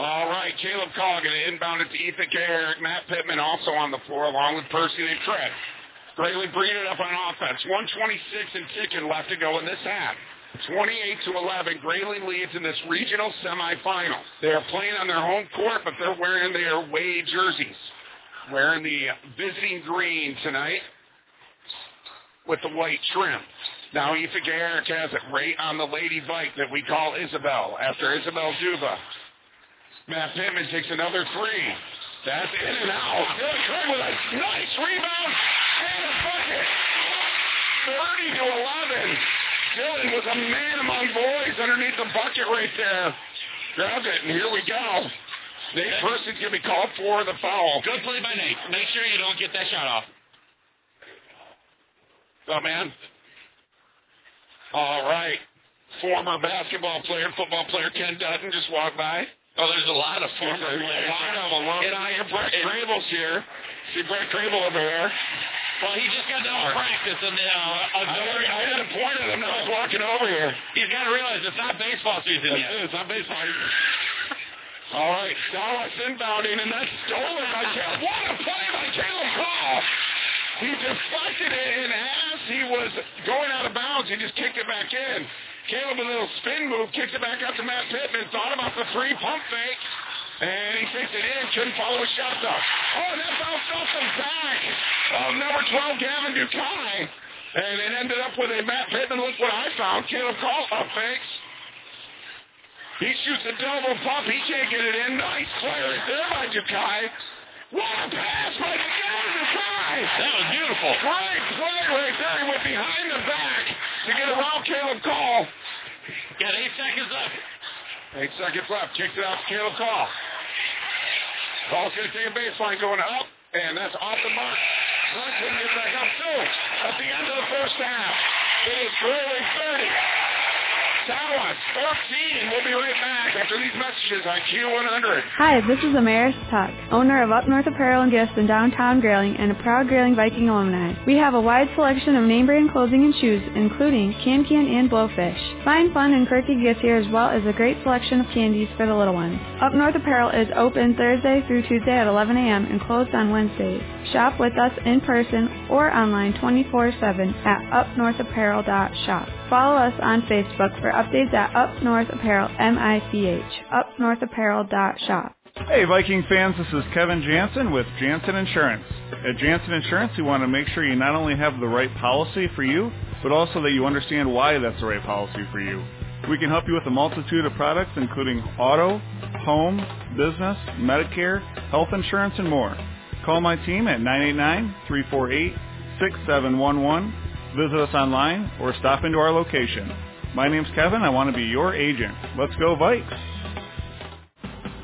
All right, Caleb Call going to inbound it to Ethan Garrett. Matt Pittman also on the floor along with Percy and Craig. Greatly bringing it up on offense. 126 and ticking left to go in this half. 28 to 11. Grayling leads in this regional semifinal. They are playing on their home court, but they're wearing their away jerseys. Wearing the visiting green tonight with the white trim. Now Ethan Garrett has it right on the Lady bike that we call Isabel after Isabel Duba. Matt Pittman takes another three. That's in and out. Dylan Craig with a nice rebound and a bucket. 30 to 11. Dylan was a man among boys underneath the bucket right there. Grab it, and here we go. Nate Person's going to be called for the foul. Good play by Nate. Make sure you don't get that shot off. Oh, man. All right. Former basketball player, football player Ken Dutton just walked by. Oh, there's a lot of former players. a lot of them. And I hear Brett Crable's here. See Brett Crable over there. Well, he just got done with practice, and uh, I, had- I had to point at him. I was walking over here. He's got to realize it's not baseball season yet. It's not baseball. All right, Dallas inbounding, and that's stolen by Caleb. What a play by Caleb Call! He deflected it, and as he was going out of bounds, he just kicked it back in. Caleb with a little spin move, kicked it back out to Matt Pittman, thought about the three pump fake, and he kicked it in, couldn't follow his shot though. Oh, that bounced off the back of number 12, Gavin Dukai. And it ended up with a Matt Pittman, look what I found. Caleb Call up fakes. He shoots a double pump. He can't get it in. Nice play right there by Dukai. What a pass by Gavin Dukai. That was beautiful. Great play right there. He went behind the back to get around Caleb Call. Got eight seconds left. Eight seconds left. Kicks it out to Caleb Call. Call's going to take a baseline going up, and that's off the mark. Franklin get back up too. At the end of the first half, it is Grayling 30. Tawas 14. We'll be right back after these messages on Q100. Hi, this is Amaris Tuck, owner of Up North Apparel and Gifts in downtown Grayling and a proud Grayling Viking alumni. We have a wide selection of name brand clothing and shoes, including Can Can and Blowfish. Find fun and quirky gifts here as well as a great selection of candies for the little ones. Up North Apparel is open Thursday through Tuesday at 11 a.m. and closed on Wednesdays. Shop with us in person or online 24-7 at upnorthapparel.shop. Follow us on Facebook for updates at Up North Apparel, M-I-C-H, upnorthapparel.shop. Hey Viking fans, this is Kevin Jansen with Jansen Insurance. At Jansen Insurance, we want to make sure you not only have the right policy for you, but also that you understand why that's the right policy for you. We can help you with a multitude of products including auto, home, business, Medicare, health insurance, and more. Call my team at 989-348-6711, visit us online, or stop into our location. My name's Kevin. I want to be your agent. Let's go Vikes!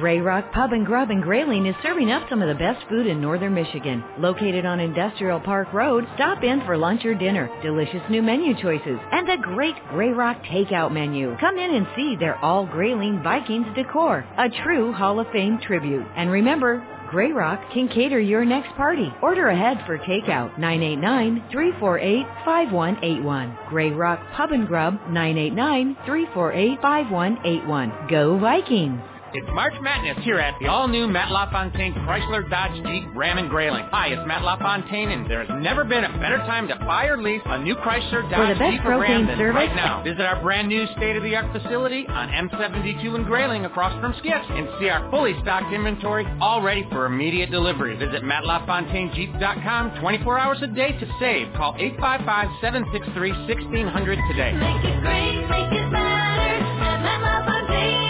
Gray Rock Pub and Grub in Grayling is serving up some of the best food in northern Michigan. Located on Industrial Park Road, stop in for lunch or dinner, delicious new menu choices, and a great Gray Rock takeout menu. Come in and see their all Grayling Vikings decor, a true Hall of Fame tribute. And remember, Gray Rock can cater your next party. Order ahead for takeout 989-348-5181. Gray Rock Pub and Grub 989-348-5181. Go Vikings! It's March Madness here at the all-new Matt LaFontaine Chrysler Dodge Jeep Ram and Grayling. Hi, it's Matt LaFontaine, and there's never been a better time to buy or lease a new Chrysler For Dodge the best Jeep or Ram propane than service- right now. Visit our brand new state-of-the-art facility on M72 in Grayling across from Skips and see our fully stocked inventory all ready for immediate delivery. Visit MattLaFontaineJeep.com 24 hours a day to save. Call 855-763-1600 today. Make it great, make it better. At Matt LaFontaine Automotive.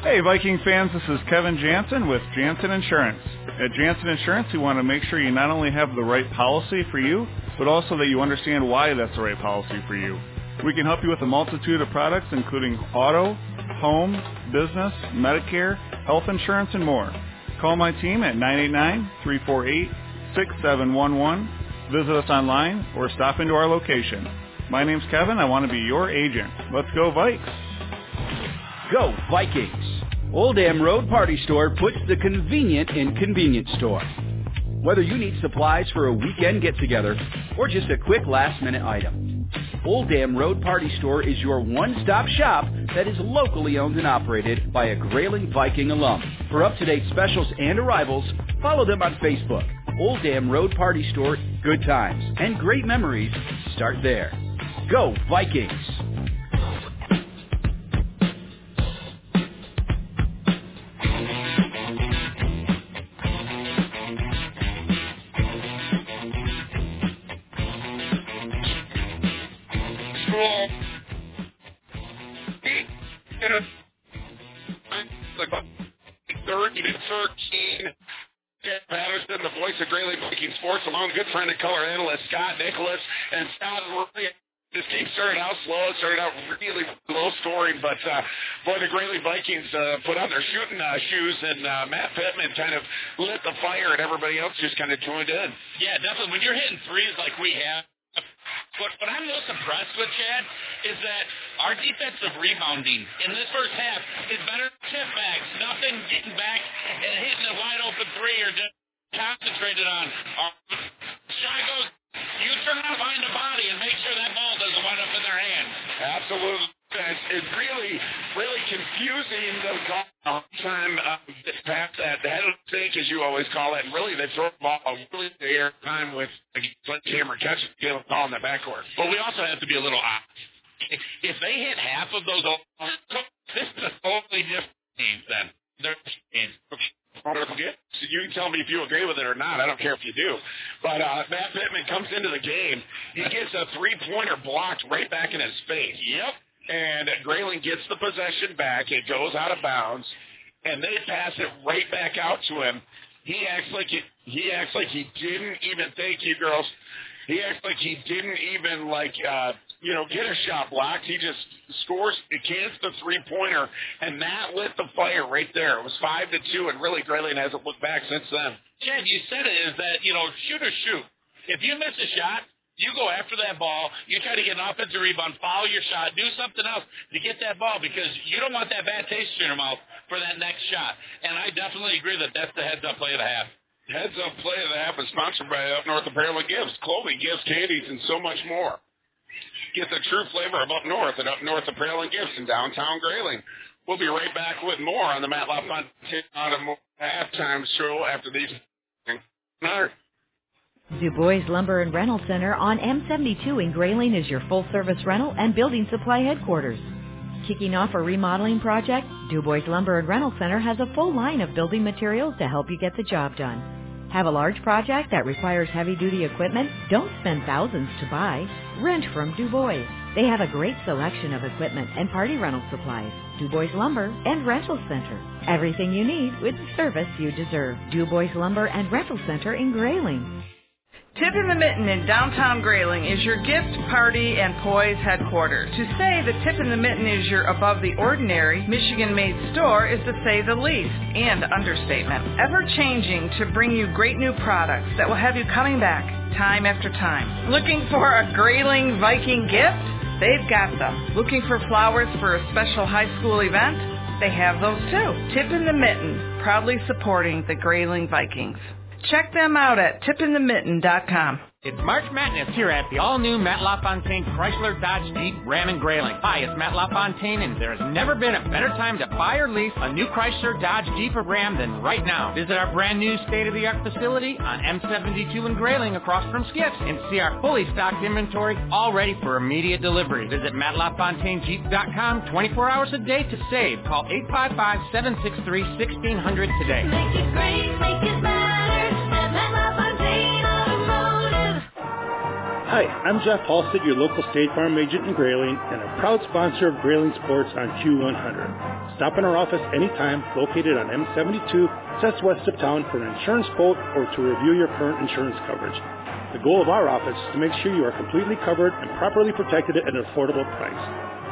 Hey Viking fans, this is Kevin Jansen with Jansen Insurance. At Jansen Insurance, we want to make sure you not only have the right policy for you, but also that you understand why that's the right policy for you. We can help you with a multitude of products including auto, home, business, Medicare, health insurance, and more. Call my team at 989-348-6711. Visit us online or stop into our location. My name's Kevin. I want to be your agent. Let's go Vikes! Go Vikings! Old Dam Road Party Store puts the convenient in convenience store. Whether you need supplies for a weekend get-together or just a quick last-minute item, Old Dam Road Party Store is your one-stop shop that is locally owned and operated by a Grayling Viking alum. For up-to-date specials and arrivals, follow them on Facebook. Old Dam Road Party Store, good times and great memories start there. Go Vikings! Grayling Viking Sports, along with good friend and color analyst Scott Nicholas. And Scott, really, this game started out slow. It started out really low scoring, but uh, boy, the Grayling Vikings uh, put on their shooting uh, shoes, and uh, Matt Pittman kind of lit the fire, and everybody else just kind of joined in. Yeah, definitely. When you're hitting threes like we have, what, what I'm most impressed with, Chad, is that our defensive rebounding in this first half is better tip backs. Nothing getting back and hitting a wide open three or just concentrated on. Goes. You turn out behind the body and make sure that ball doesn't wind up in their hand. Absolutely. It's, it's really, really confusing the golf time uh, past that the head of the stake, as you always call it, and really they throw the ball really the air time with a sledgehammer catch a ball in the backcourt. But we also have to be a little. If, if they hit half of those, this is a totally different team then. They're you can tell me if you agree with it or not. I don't care if you do. But uh, Matt Pittman comes into the game. He gets a three-pointer blocked right back in his face. Yep. And Grayling gets the possession back. It goes out of bounds, and they pass it right back out to him. He acts like he, he acts like he didn't even thank you, girls. He acts like he didn't even like uh, you know get a shot blocked. He just scores, it cans the three pointer, and that lit the fire right there. It was five to two, and really Grayling hasn't looked back since then. Chad, you said it is that, you know, shoot or shoot. If you miss a shot, you go after that ball. You try to get an offensive rebound, follow your shot, do something else to get that ball because you don't want that bad taste in your mouth for that next shot. And I definitely agree that that's the heads up play of the half. Heads up play of the half is sponsored by Up North Apparel and Gifts, clothing, gifts, candies, and so much more. Get the true flavor of Up North and Up North Apparel and Gifts in downtown Grayling. We'll be right back with more on the Matt LaFontaine halftime show after these. Du Bois Lumber and Rental Center on M72 in Grayling is your full service rental and building supply headquarters. Kicking off a remodeling project, Du Bois Lumber and Rental Center has a full line of building materials to help you get the job done. Have a large project that requires heavy duty equipment? Don't spend thousands to buy. Rent from Du Bois. They have a great selection of equipment and party rental supplies. Du Bois Lumber and Rental Center. Everything you need with the service you deserve. Du Bois Lumber and Rental Center in Grayling. Tip in the Mitten in downtown Grayling is your gift, party, and poise headquarters. To say that Tip in the Mitten is your above the ordinary, Michigan made store is to say the least, and understatement. Ever changing to bring you great new products that will have you coming back time after time. Looking for a Grayling Viking gift? They've got them. Looking for flowers for a special high school event? They have those too. Tip in the Mitten, proudly supporting the Grayling Vikings. Check them out at tipinthemitten.com. It's March Madness here at the all-new Matt LaFontaine Chrysler Dodge Jeep Ram and Grayling. Hi, it's Matt LaFontaine, and there has never been a better time to buy or lease a new Chrysler Dodge Jeep or Ram than right now. Visit our brand new state-of-the-art facility on M72 in Grayling across from Skips and see our fully stocked inventory all ready for immediate delivery. Visit MattLaFontaineJeep.com 24 hours a day to save. Call 855-763-1600 today. Make it great, make it better. Hi, I'm Jeff Halstead, your local State Farm agent in Grayling and a proud sponsor of Grayling Sports on Q100. Stop in our office anytime, located on M72, just west of town for an insurance quote or to review your current insurance coverage. The goal of our office is to make sure you are completely covered and properly protected at an affordable price.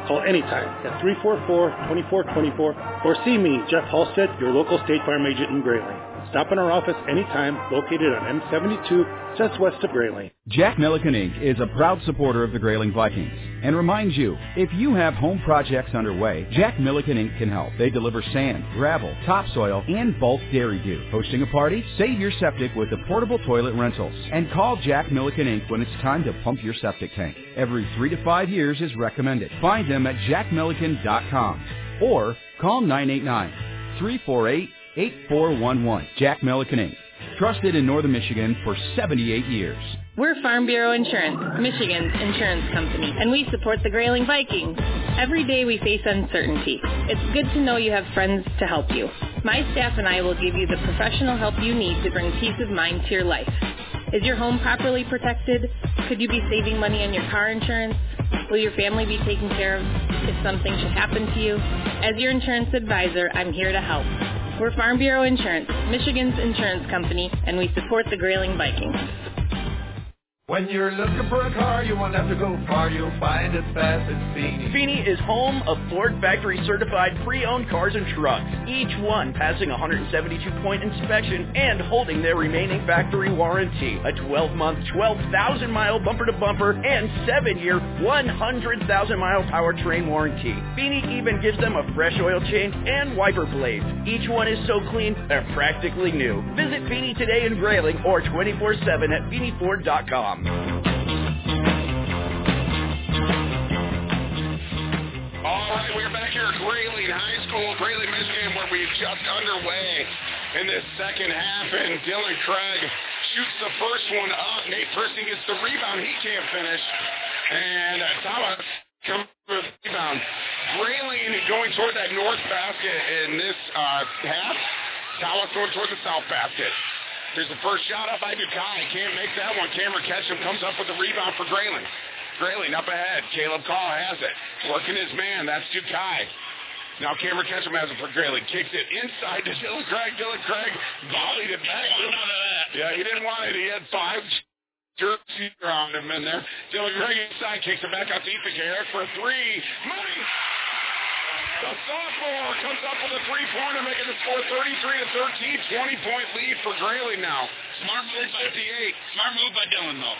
Call anytime at 344-2424 or see me, Jeff Halstead, your local State Farm agent in Grayling. Stop in our office anytime, located on M72, just west of Grayling. Jack Milliken Inc. is a proud supporter of the Grayling Vikings and reminds you, if you have home projects underway, Jack Milliken Inc. can help. They deliver sand, gravel, topsoil, and bulk dairy dew. Hosting a party? Save your septic with the portable toilet rentals. And call Jack Milliken Inc. when it's time to pump your septic tank. Every three to five years is recommended. Find them at jackmilliken.com or call 989 348 8411. Jack Milliken Inc. Trusted in Northern Michigan for 78 years. We're Farm Bureau Insurance, Michigan's insurance company, and we support the Grayling Vikings. Every day we face uncertainty. It's good to know you have friends to help you. My staff and I will give you the professional help you need to bring peace of mind to your life. Is your home properly protected? Could you be saving money on your car insurance? Will your family be taken care of if something should happen to you? As your insurance advisor, I'm here to help. We're Farm Bureau Insurance, Michigan's insurance company, and we support the Grayling Vikings. When you're looking for a car, you won't have to go far. You'll find it fast at Feeney. Feeney is home of Ford factory certified pre-owned cars and trucks, each one passing a 172-point inspection and holding their remaining factory warranty. A 12-month, 12,000-mile bumper-to-bumper and 7-year, 100,000-mile powertrain warranty. Feeney even gives them a fresh oil change and wiper blades. Each one is so clean, they're practically new. Visit Feeney today in Grayling or 24-7 at FeeneyFord.com. All right, we're back here at Grayling High School, Grayling, Michigan, where we're just underway in this second half, and Dylan Craig shoots the first one up. Nate Persing gets the rebound. He can't finish. And uh, Tawas comes with the rebound. Grayling going toward that north basket in this uh, half. Tawas going toward the south basket. There's the first shot up by Dukai. Can't make that one. Cameron Ketchum comes up with the rebound for Grayling. Grayling up ahead. Caleb Call has it. Working his man. That's Dukai. Now Cameron Ketchum has it for Grayling. Kicks it inside to Dylan Craig. Dylan Craig volleyed it back. Yeah, he didn't want it. He had five jerseys around him in there. Dylan Craig inside. Kicks it back out to Ethan Garrett for a three. Money. The sophomore comes up with a three-pointer, making the score 33 to 13. 20-point lead for Grayling now. Smart move by 58. Smart move by Dylan though.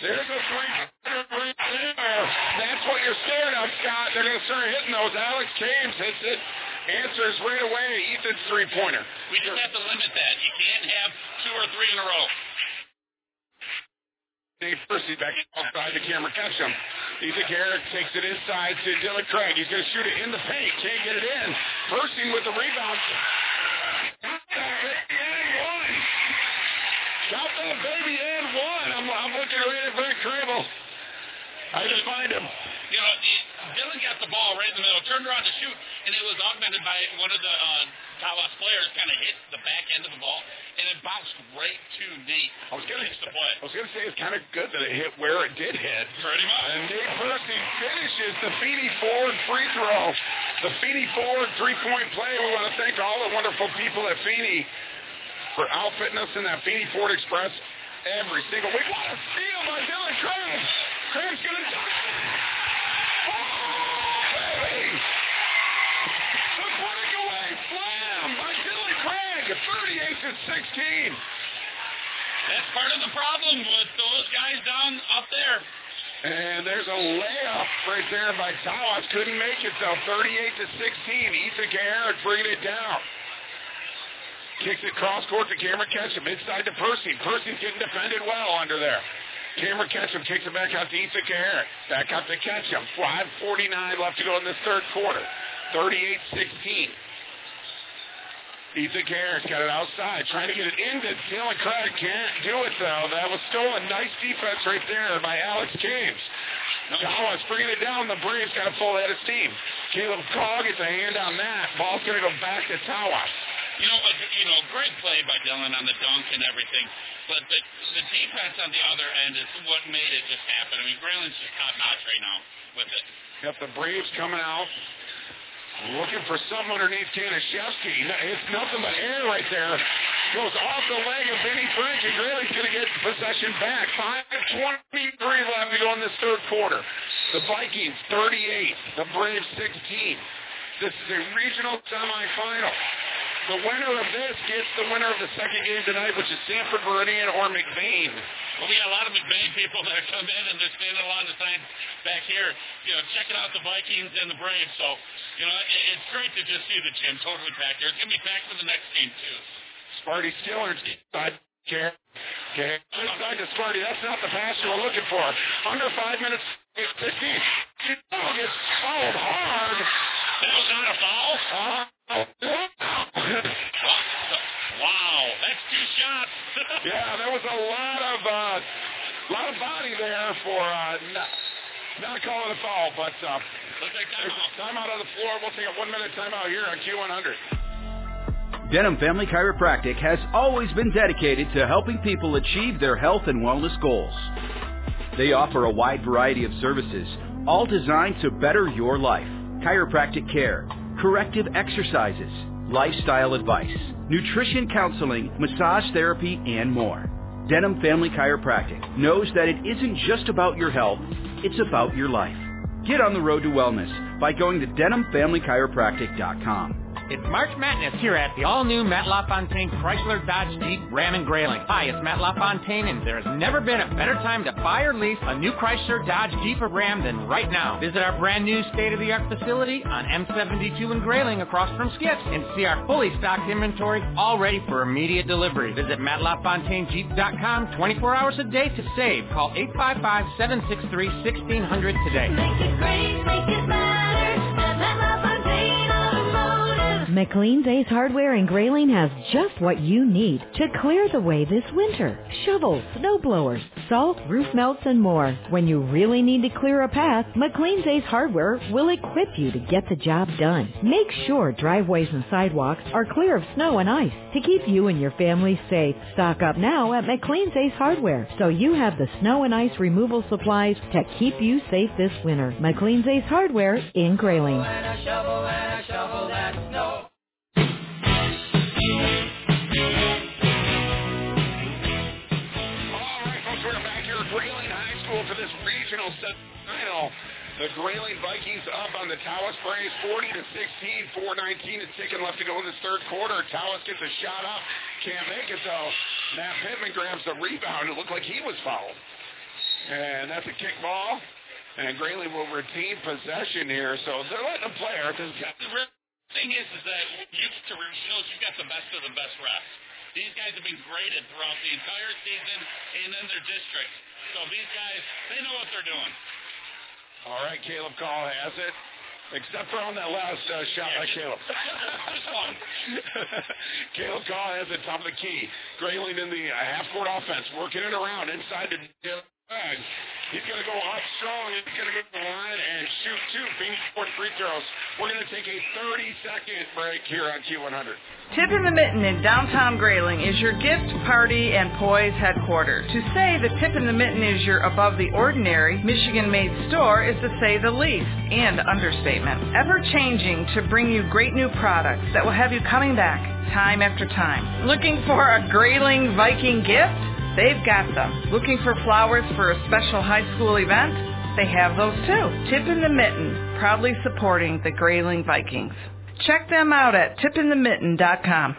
There's a three right there. That's what you're scared of, Scott. They're going to start hitting those. Alex James hits it. Answers right away. Ethan's three-pointer. We just have to limit that. You can't have two or three in a row. Nate Percy back outside to Cameron Ketchum. Ethan Garrett takes it inside to Dylan Craig. He's going to shoot it in the paint. Can't get it in. Percy with the rebound. Got that baby and one. Got that baby and one. I'm, I'm looking right at Brent Crable. I can find him. You know, the- Dylan got the ball right in the middle, turned around to shoot, and it was augmented by one of the uh, Tawas players kind of hit the back end of the ball, and it bounced right to Nate. I was gonna, the play. I was gonna say it's kind of good that it hit where it did hit. Pretty much. And Nate Percy finishes the Feeney Ford free throw. The Feeney Ford three-point play. We want to thank all the wonderful people at Feeney for outfitting us in that Feeney Ford Express every single week. What a steal by Dylan Craig. Craig's gonna it. Oh, baby. The breakaway slam by Dylan Craig. 38 to 16. That's part of the problem with those guys down up there. And there's a layup right there by Tawas. Couldn't make it though. 38 to 16. Ethan Garrett bringing it down. Kicks it cross court to Cameron Ketchum. Inside to Percy. Percy's getting defended well under there. Cameron Ketchum kicks it back out to Ethan Garrett. Back out to Ketchum. 5.49 left to go in this third quarter. 38-16. Ethan Garrett's got it outside, trying to get it into Dylan Craig. Can't do it though. That was stolen. Nice defense right there by Alex James. Oh, Tawas bringing it down. The Braves got a full head of steam. Caleb Call gets a hand on that. Ball's going to go back to Tawas. You know, a, you know, great play by Dylan on the dunk and everything, but the the defense on the other end is what made it just happen. I mean, Grayling's just top notch right now with it. Got the Braves coming out. Looking for something underneath Kanashevsky. It's nothing but air right there. Goes off the leg of Benny Frank, and Grayling's going to get possession back. 5.23 left to go in this third quarter. The Vikings 38, the Braves 16. This is a regional semifinal. The winner of this gets the winner of the second game tonight, which is Sanford Meridian or McBain. Well, we got a lot of McBain people that come in and they're standing along the side back here, you know, checking out the Vikings and the Braves. So, you know, it, it's great to just see the gym totally packed here. It's going to be packed for the next game, too. Sparty Skillers inside care. Okay. Inside to Sparty. That's not the pass you were looking for. Under five minutes, 15. Chicago gets fouled hard. That was not a foul? Uh, Wow, that's two shots. yeah, there was a lot of uh, lot of body there for uh, not, not calling a foul, but uh, Looks like timeout. timeout on the floor. We'll take a one minute timeout here on Q100. Denham Family Chiropractic has always been dedicated to helping people achieve their health and wellness goals. They offer a wide variety of services, all designed to better your life. Chiropractic care, corrective exercises, lifestyle advice, nutrition counseling, massage therapy, and more. Denham Family Chiropractic knows that it isn't just about your health, it's about your life. Get on the road to wellness by going to denhamfamilychiropractic.com. It's March Madness here at the all-new Matt LaFontaine Chrysler Dodge Jeep Ram and Grayling. Hi, it's Matt LaFontaine, and there has never been a better time to buy or lease a new Chrysler Dodge Jeep or Ram than right now. Visit our brand new state-of-the-art facility on M72 in Grayling across from Skips and see our fully stocked inventory all ready for immediate delivery. Visit MattLaFontaineJeep.com 24 hours a day to save. Call 855-763-1600 today. McLean's Ace Hardware in Grayling has just what you need to clear the way this winter. Shovels, snow blowers, salt, roof melts, and more. When you really need to clear a path, McLean's Ace Hardware will equip you to get the job done. Make sure driveways and sidewalks are clear of snow and ice to keep you and your family safe. Stock up now at McLean's Ace Hardware so you have the snow and ice removal supplies to keep you safe this winter. McLean's Ace Hardware in Grayling. Regional semifinal. The Grayling Vikings up on the Tawas Braves 40 to 16, 419 is taken left to go in this third quarter. Tawas gets a shot up, can't make it though. Matt Pittman grabs the rebound. It looked like he was fouled. And that's a kick ball. And Grayling will retain possession here, so they're letting them play. Arthur. The thing is, is that you get to regionals, you got the best of the best refs. These guys have been graded throughout the entire season and in their districts. So these guys, they know what they're doing. All right, Caleb Call has it. Except for on that last uh, shot by Caleb. This one. Caleb Call has it top of the key. Grayling in the uh, half-court offense, working it around inside the He's going to go up strong. He's going to go to the line and shoot two Phoenix Sports free throws. We're going to take a 30-second break here on Q100. Tip in the Mitten in downtown Grayling is your gift, party, and poise headquarters. To say the Tip in the Mitten is your above the ordinary, Michigan made store is to say the least, and understatement. Ever changing to bring you great new products that will have you coming back time after time. Looking for a Grayling Viking gift? They've got them. Looking for flowers for a special high school event? They have those too. Tip in the Mitten, proudly supporting the Grayling Vikings. Check them out at tipinthemitten.com.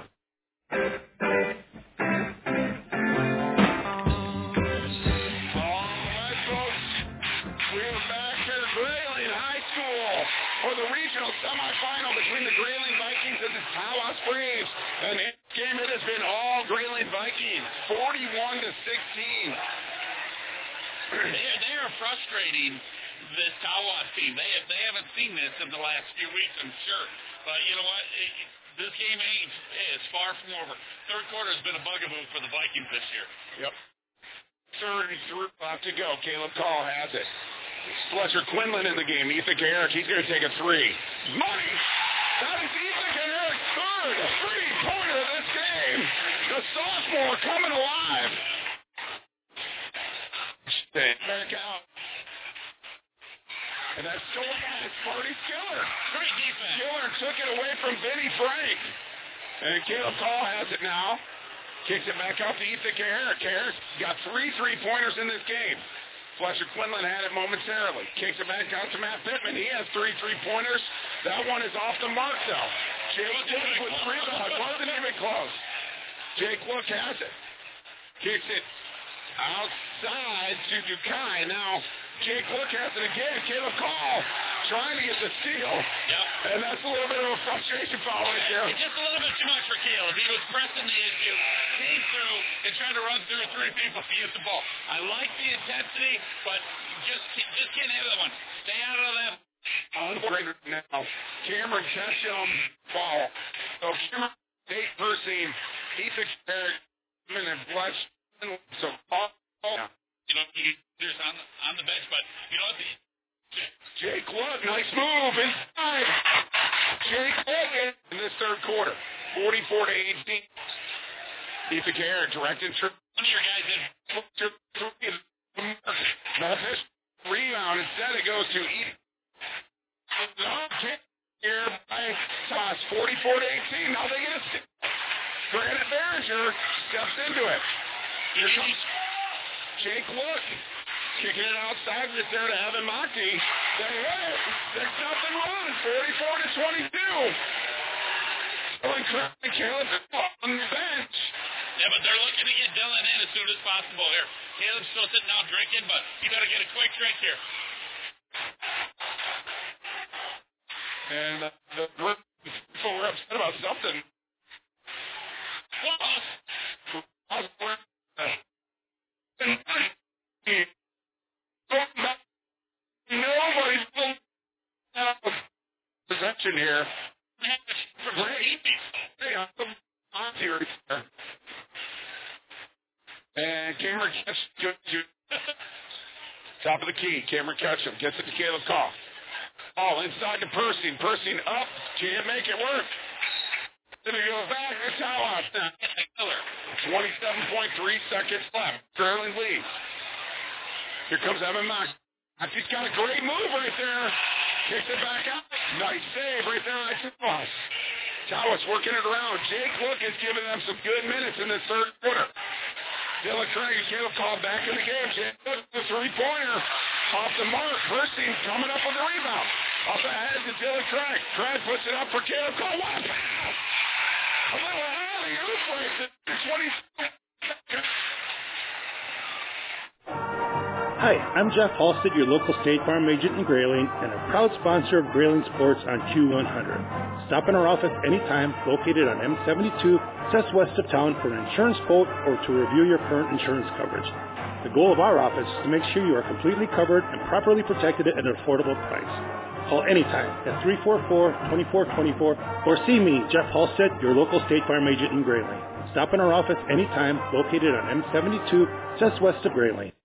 For the regional semifinal between the Grayling Vikings and the Tawas Braves. And game, it has been all Grayling Vikings, 41 to 16. they, are, they are frustrating this Tawas team. They have, they haven't seen this in the last few weeks, I'm sure. But you know what? It, this game ain't eh, is far from over. Third quarter has been a bugaboo for the Vikings this year. Yep. 33 left to go. Caleb Call has it. Fletcher Quinlan in the game. Ethan Garrick, he's going to take a three. Money! That is Ethan Garrick's third of this game. The sophomore coming alive. Stay Back out. And that's still against Marty Skiller. Great defense. Skiller took it away from Vinny Frank. And Caleb Call has it now. Kicks it back out to Ethan Garrick. Garrick got three three-pointers in this game. Fletcher Quinlan had it momentarily. Kicks it back out to Matt Pittman. He has three three-pointers. That one is off the mark, though. Jake Look with. It wasn't even close. Jake Look has it. Kicks it outside to Dukai. Now, Jake Look has it again. Caleb Call trying to get the steal. Yep. And that's a little bit of a frustration foul right there. It's just a little bit too much for Caleb. He was pressing the issue, came through, and tried to run through three people to get the ball. I like the intensity, but just just can't have that one. Stay out of that. Unbreaker now. Cameron Ketchum foul. So Cameron, Nate Percy, Ethan Garrett, and Fletch. So all. You know, he, there's on the, on the bench, but you know what? Jake Look, nice move inside. Jake Look in this third quarter, 44 to 18. Ethan Garrett directed one of your guys did Memphis rebound. Instead, it goes to Ethan. Here by Toss, 44 to 18. Now they get a steal. Granite Behringer steps into it. Here comes Jake Look. Kicking it outside right there to Evan Monty. They hit it. There's nothing wrong. 44 to 22. Dylan Craig Caleb on the bench. Yeah, but they're looking to get Dylan in as soon as possible here. Caleb's still sitting out drinking, but you better get a quick drink here. And uh, the people were upset about something. Nobody's possession here. And Cameron Ketchum, top of the key. Cameron Ketchum gets it to Caleb Call. Ball inside to Persing. Persing up. Can't make it work. Then he goes back to Tawas. 27.3 seconds left. Sterling leads. Here comes Evan Mock. He's got a great move right there. Kicks it back out. Nice save right there on Tawas. Tawas working it around. Jake Look is giving them some good minutes in this third quarter. Dylan Craig and Caleb called back in the game. Jake Look, the three-pointer off the mark. Persing coming up with the rebound. Up ahead to Dylan Craig. Craig puts it up for Caleb Call. What a pass! A little alley-oop right there. 20 Hi, I'm Jeff Halstead, your local State Farm agent in Grayling, and a proud sponsor of Grayling Sports on Q100. Stop in our office anytime, located on M72, just west of town, for an insurance quote or to review your current insurance coverage. The goal of our office is to make sure you are completely covered and properly protected at an affordable price. Call anytime at 344-2424 or see me, Jeff Halstead, your local State Farm agent in Grayling. Stop in our office anytime, located on M72, just west of Grayling.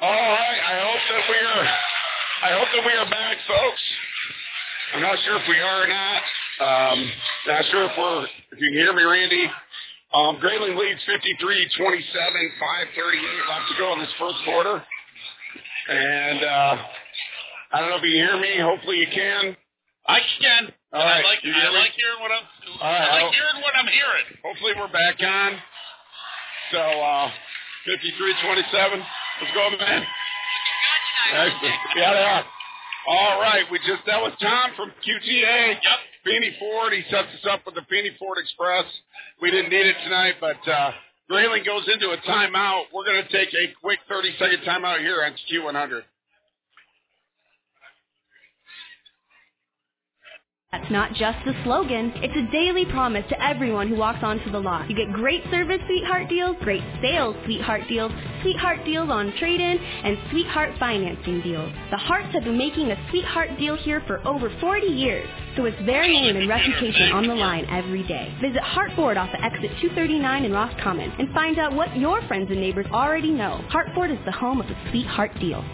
All right. I hope that we are. I hope that we are back, folks. I'm not sure if we are or not. Um, not sure if we're. If you can hear me, Randy. Um, Grayling leads 53-27, 5:38 left to go in this first quarter. And uh, I don't know if you can hear me. Hopefully you can. I can. All right. I like You I hear like hearing what I'm right, I like hearing what I'm hearing. Hopefully we're back on. So uh, 53-27. Let's go, man. Tonight, Excellent. Yeah, they are. All right, we just that was Tom from QTA. Yep. Feeney Ford. He sets us up with the Feeney Ford Express. We didn't need it tonight, but uh, Grayling goes into a timeout. We're going to take a quick 30 second timeout here on Q100. That's not just a slogan, it's a daily promise to everyone who walks onto the lot. You get great service sweetheart deals, great sales sweetheart deals, sweetheart deals on trade-in, and sweetheart financing deals. The Harts have been making a sweetheart deal here for over 40 years, so it's their name and reputation on the line every day. Visit Hart Ford off of exit 239 in Roscommon and find out what your friends and neighbors already know. Hart Ford is the home of the sweetheart deal.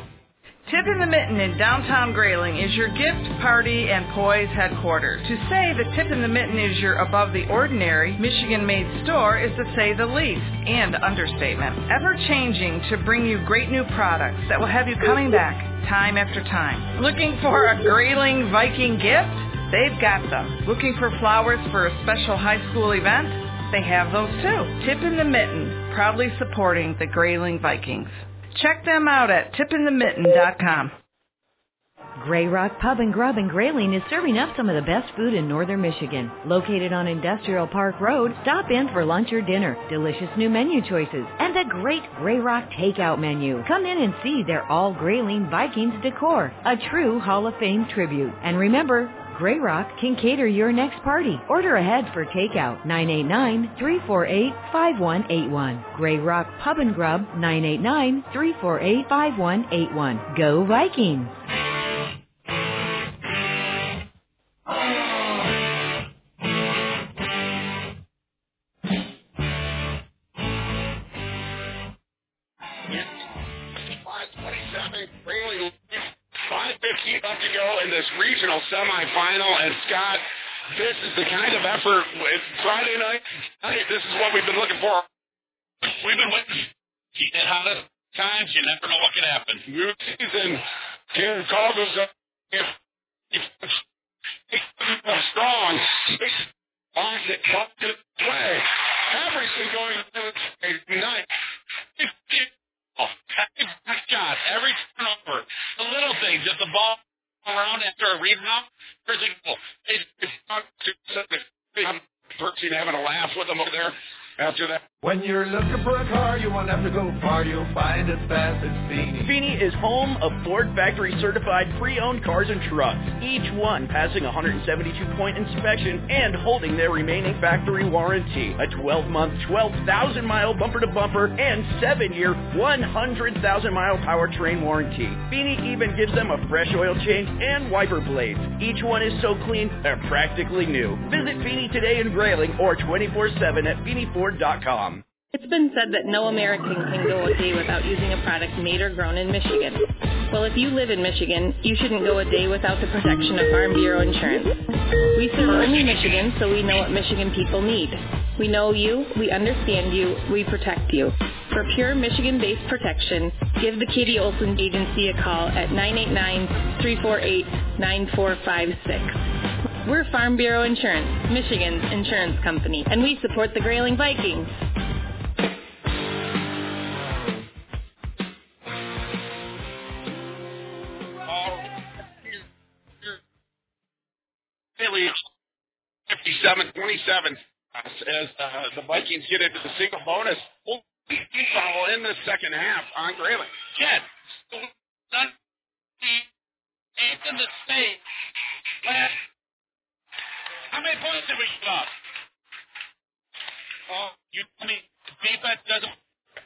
Tip in the Mitten in downtown Grayling is your gift, party, and poise headquarters. To say that Tip in the Mitten is your above the ordinary, Michigan-made store is to say the least, and understatement. Ever changing to bring you great new products that will have you coming back time after time. Looking for a Grayling Viking gift? They've got them. Looking for flowers for a special high school event? They have those too. Tip in the Mitten, proudly supporting the Grayling Vikings. Check them out at tipinthemitten.com. Gray Rock Pub and Grub in Grayling is serving up some of the best food in northern Michigan. Located on Industrial Park Road, stop in for lunch or dinner, delicious new menu choices, and a great Gray Rock takeout menu. Come in and see their all Grayling Vikings decor, a true Hall of Fame tribute. And remember, Gray Rock can cater your next party. Order ahead for takeout 989-348-5181. Gray Rock Pub and Grub 989-348-5181. Go Vikings! Regional semifinal. And Scott, this is the kind of effort. It's Friday night. This is what we've been looking for. We've been waiting. At hottest times, you never know what could happen. New season. Here, call goes up. Strong. Classic. Bucket play. Everything going tonight. Shot every turnover. The little things. If the ball around after a rebound, there's oh, a goal. I'm personally having a laugh with them over there after that. When you're looking for a car, you won't have to go far. You'll find it fast at Feeney. Feeney is home of Ford factory certified pre-owned cars and trucks, each one passing a 172-point inspection and holding their remaining factory warranty. A 12-month, 12,000-mile bumper-to-bumper and 7-year, 100,000-mile powertrain warranty. Feeney even gives them a fresh oil change and wiper blades. Each one is so clean, they're practically new. Visit Feeney today in Grayling or 24-7 at FeeneyFord.com. It's been said that no American can go a day without using a product made or grown in Michigan. Well, if you live in Michigan, you shouldn't go a day without the protection of Farm Bureau insurance. We serve only Michigan, so we know what Michigan people need. We know you, we understand you, we protect you. For pure Michigan-based protection, give the Katie Olson Agency a call at 989-348-9456. We're Farm Bureau Insurance, Michigan's insurance company, and we support the Grayling Vikings. Haley, 57-27 as uh, the Vikings get into the single bonus. Well, foul in the second half on Grayling. Eighth in the state. Last. How many points did we give up? Oh, you tell me defense doesn't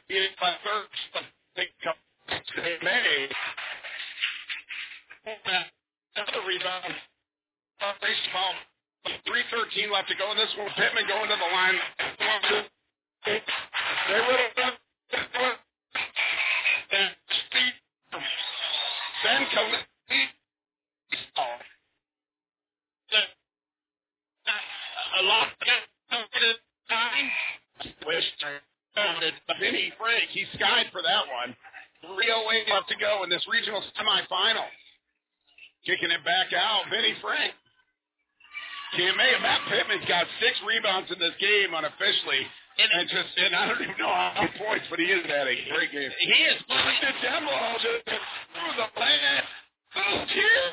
get it by first, but they come they may. Another rebound. Uh, they 3.13 left to go in this one. Pittman going to the line. They would have Ben Khalil. A lot. Wish Vinny Frank, he skied for that one. 3.08 left to go in this regional semifinal. Kicking it back out, Vinny Frank. May, Matt Pittman's got six rebounds in this game unofficially. And, just, and I don't even know how many points, but he is had a great game. He is. The demo just through the land. Oh, cheer!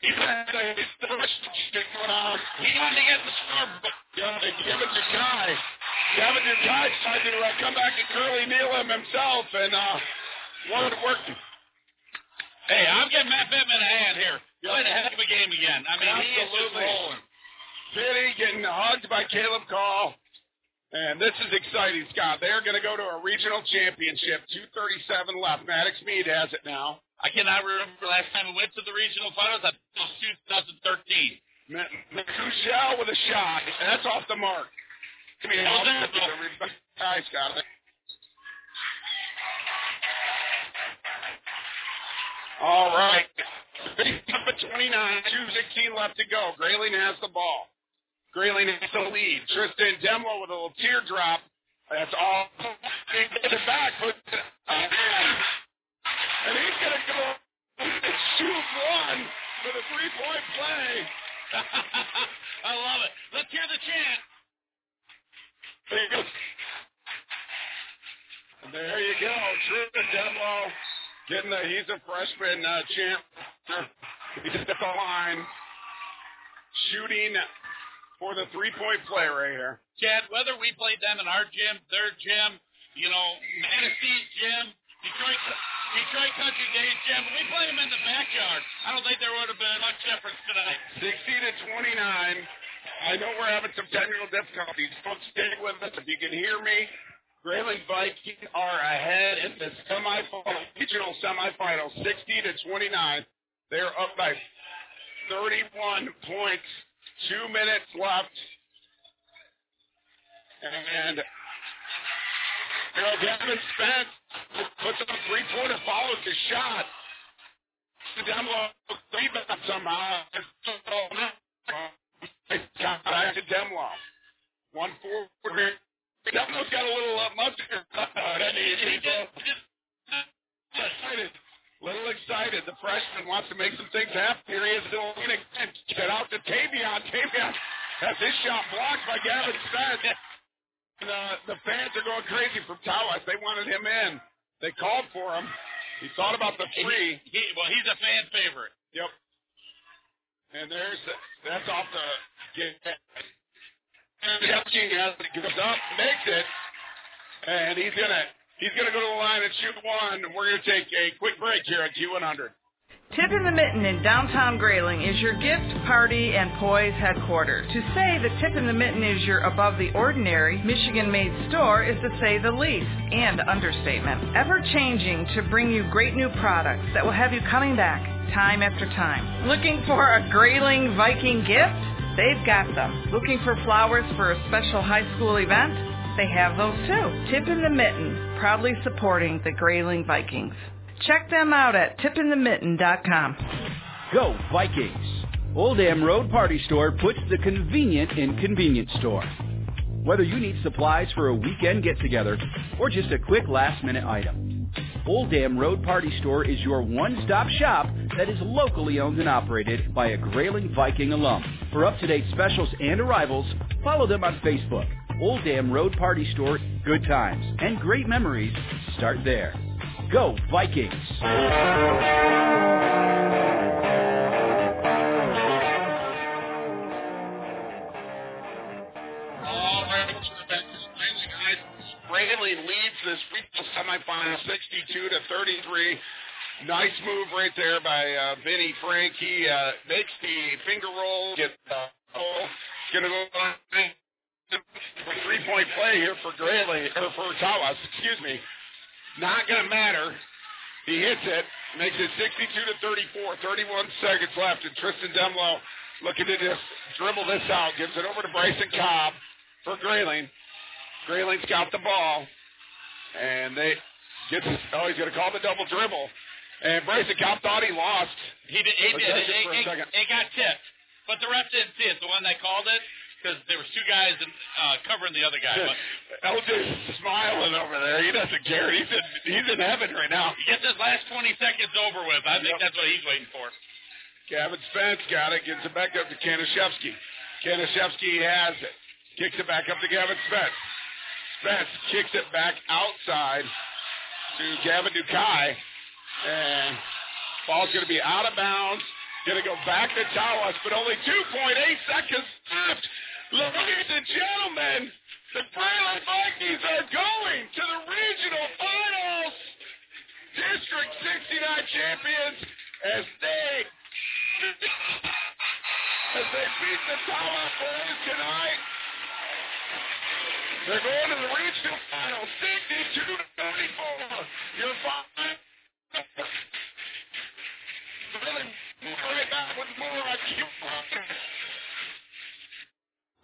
He's had a going on. He wanted to get the score. But yeah, they give it to Guy. Kevin guy tried to uh, come back and Curly Neal him himself, and uh, wanted to work. Hey, I'm giving Matt Pittman a hand here. Played a heck of a game again. I mean, he is just Absolutely. rolling. City getting hugged by Caleb Call. And this is exciting, Scott. They're going to go to a regional championship. 237 left. Maddox Mead has it now. I cannot remember the last time we went to the regional finals. I think it was 2013. Michelle with a shot. And that's off the mark. Give me a Hi, Scott. All right. Number 29, 216 left to go. Grayling has the ball. Grayling has the lead. Tristan Demlo with a little teardrop. That's all. He gets it back. It on. And he's to go shoot one for the three-point play. I love it. Let's hear the chant. There you go. There you go. Tristan Demlo getting the, he's a freshman uh, champ. He's at the line. Shooting for the three-point play right here. Chad, whether we played them in our gym, their gym, you know, Manistee gym, Detroit, Detroit Country Days gym, we play them in the backyard. I don't think there would have been much difference tonight. 60 to 29. I know we're having some technical difficulties. Folks, stay with us. If you can hear me, Grayling Vikings are ahead in the semifinal, regional semifinal, 60 to 29. They're up by 31 points. Two minutes left. And you know, Gavin Spence puts up a three-pointer, follows the shot. Demlo rebound somehow. Got back to Demlo. One forward. Demlo's got a little uh, mustard. he? He's excited. Little excited. The freshman wants to make some things happen. Here he is doing it. Get out to Tavion. Tavion has his shot blocked by Gavin Spence. And, uh, the fans are going crazy from Tawas. They wanted him in. They called for him. He thought about the three. He, well, he's a fan favorite. Yep. And there's the, that's off the get. Shevsky has it, goes up, makes it, and he's gonna he's gonna go to the line and shoot one. And we're gonna take a quick break here at Q100. Tip in the Mitten in downtown Grayling is your gift, party, and poise headquarters. To say that Tip in the Mitten is your above the ordinary, Michigan-made store is to say the least, and understatement. Ever changing to bring you great new products that will have you coming back time after time. Looking for a Grayling Viking gift? They've got them. Looking for flowers for a special high school event? They have those too. Tip in the Mitten, proudly supporting the Grayling Vikings. Check them out at tipinthemitten.com. Go Vikings! Old Dam Road Party Store puts the convenient in convenience store. Whether you need supplies for a weekend get-together or just a quick last-minute item, Old Dam Road Party Store is your one-stop shop that is locally owned and operated by a Grayling Viking alum. For up-to-date specials and arrivals, follow them on Facebook. Old Dam Road Party Store, good times and great memories start there. Go Vikings! Braley leads this regional semifinal 62 to 33. Nice move right there by uh, Vinny Frank. He uh, makes the finger roll. Get uh, oh, going to go three point play here for Grayling or uh, for Tawas. Excuse me. Not going to matter. He hits it, makes it 62 to 34. 31 seconds left, and Tristan Demlo looking to just dribble this out. Gives it over to Bryson Cobb for Grayling. Grayling's got the ball, and they gets. Oh, he's going to call the double dribble. And Bryson Cobb thought he lost. He did. He did. Possession It, it, it got tipped, but the ref didn't see it. The one that called it, because there was two guys uh, covering the other guy. But LJ's smiling over there. He doesn't care. He's in he's in heaven right now. get this last 20 seconds over with. I think that's what he's waiting for. Gavin Spence got it, gives it back up to Kanashevsky. Kanashevsky has it. Kicks it back up to Gavin Spence. Spence kicks it back outside to Gavin Dukai. And ball's going to be out of bounds. Going to go back to Tawas, but only 2.8 seconds left. Ladies and gentlemen, the Grayling Vikings are going to the regional finals. District 69 champions as they as they beat the Tawas boys tonight. They're going to the regional final, 62 to 34. You're fine. Really, right back with more on Q.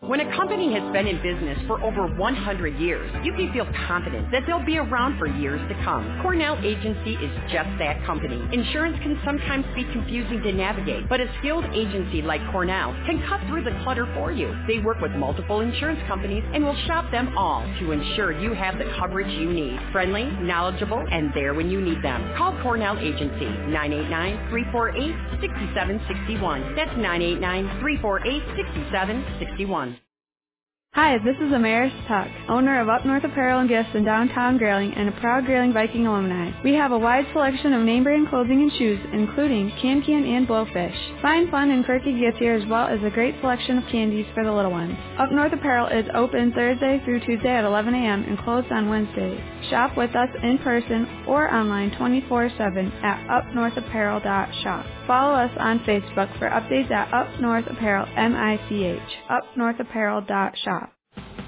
When a company has been in business for over 100 years, you can feel confident that they'll be around for years to come. Cornell Agency is just that company. Insurance can sometimes be confusing to navigate, but a skilled agency like Cornell can cut through the clutter for you. They work with multiple insurance companies and will shop them all to ensure you have the coverage you need. Friendly, knowledgeable, and there when you need them. Call Cornell Agency 989-348-6761. That's 989-348-6761. Hi, this is Amaris Tuck, owner of Up North Apparel and Gifts in downtown Grayling and a proud Grayling Viking alumni. We have a wide selection of name brand clothing and shoes, including Can Can and Blowfish. Find fun and quirky gifts here as well as a great selection of candies for the little ones. Up North Apparel is open Thursday through Tuesday at 11 a.m. and closed on Wednesdays. Shop with us in person or online 24-7 at upnorthapparel.shop. Follow us on Facebook for updates at Up North Apparel, M-I-C-H, upnorthapparel.shop.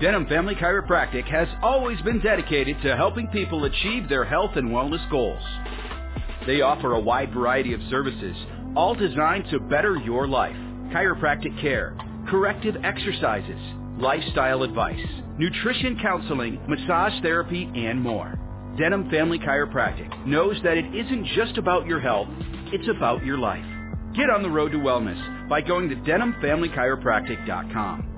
Denham Family Chiropractic has always been dedicated to helping people achieve their health and wellness goals. They offer a wide variety of services, all designed to better your life. Chiropractic care, corrective exercises, lifestyle advice, nutrition counseling, massage therapy, and more. Denham Family Chiropractic knows that it isn't just about your health, it's about your life. Get on the road to wellness by going to denhamfamilychiropractic.com.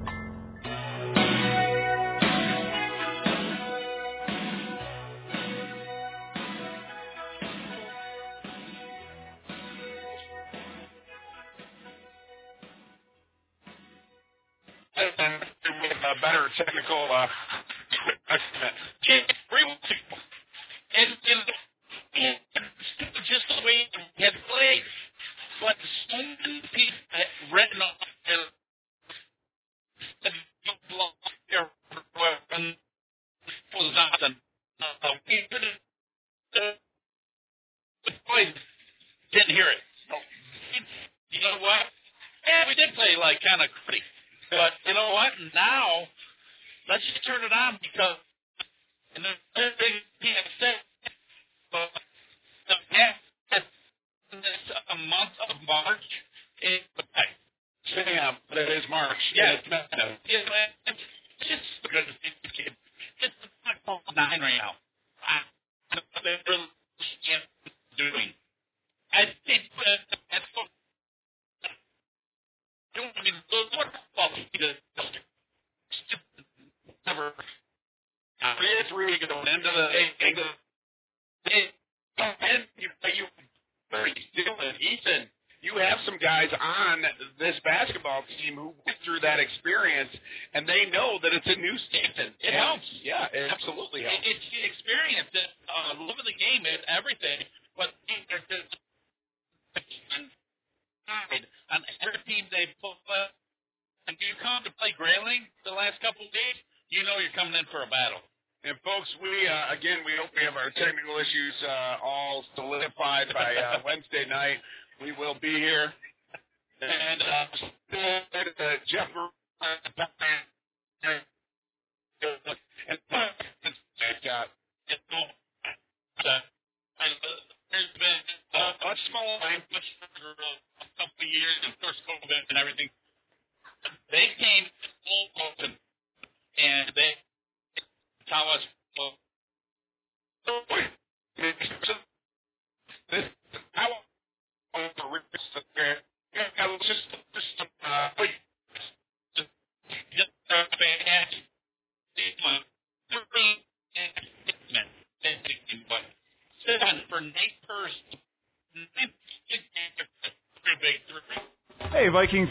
a better technical uh, estimate. Three weeks ago, and, and,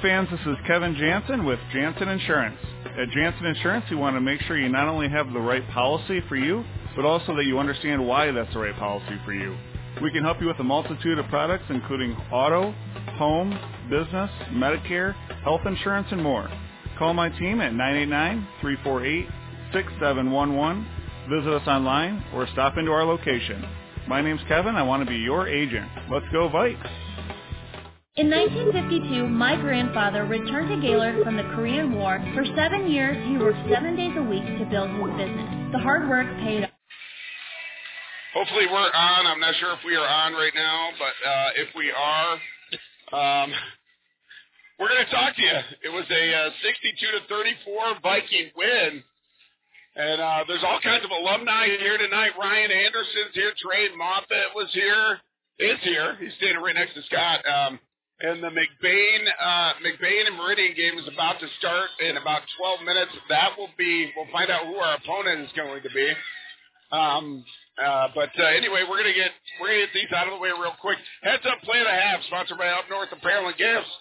fans, this is Kevin Jansen with Jansen Insurance. At Jansen Insurance, we want to make sure you not only have the right policy for you, but also that you understand why that's the right policy for you. We can help you with a multitude of products, including auto, home, business, Medicare, health insurance, and more. Call my team at 989-348-6711. Visit us online or stop into our location. My name's Kevin. I want to be your agent. Let's go Vikes! In 1952, my grandfather returned to Gaylord from the Korean War. For seven years, he worked seven days a week to build his business. The hard work paid off. Hopefully we're on. I'm not sure if we are on right now, but uh, if we are, um, we're going to talk to you. It was a uh, 62 to 34 Viking win. And uh, there's all kinds of alumni here tonight. Ryan Anderson's here. Trey Moffett was here. Is here. He's standing right next to Scott. Um, and the McBain uh, McBain and Meridian game is about to start in about 12 minutes. That will be. We'll find out who our opponent is going to be. Um, uh, but uh, anyway, we're gonna get we're gonna get these out of the way real quick. Heads up, play a half, sponsored by Up North Apparel and Gifts,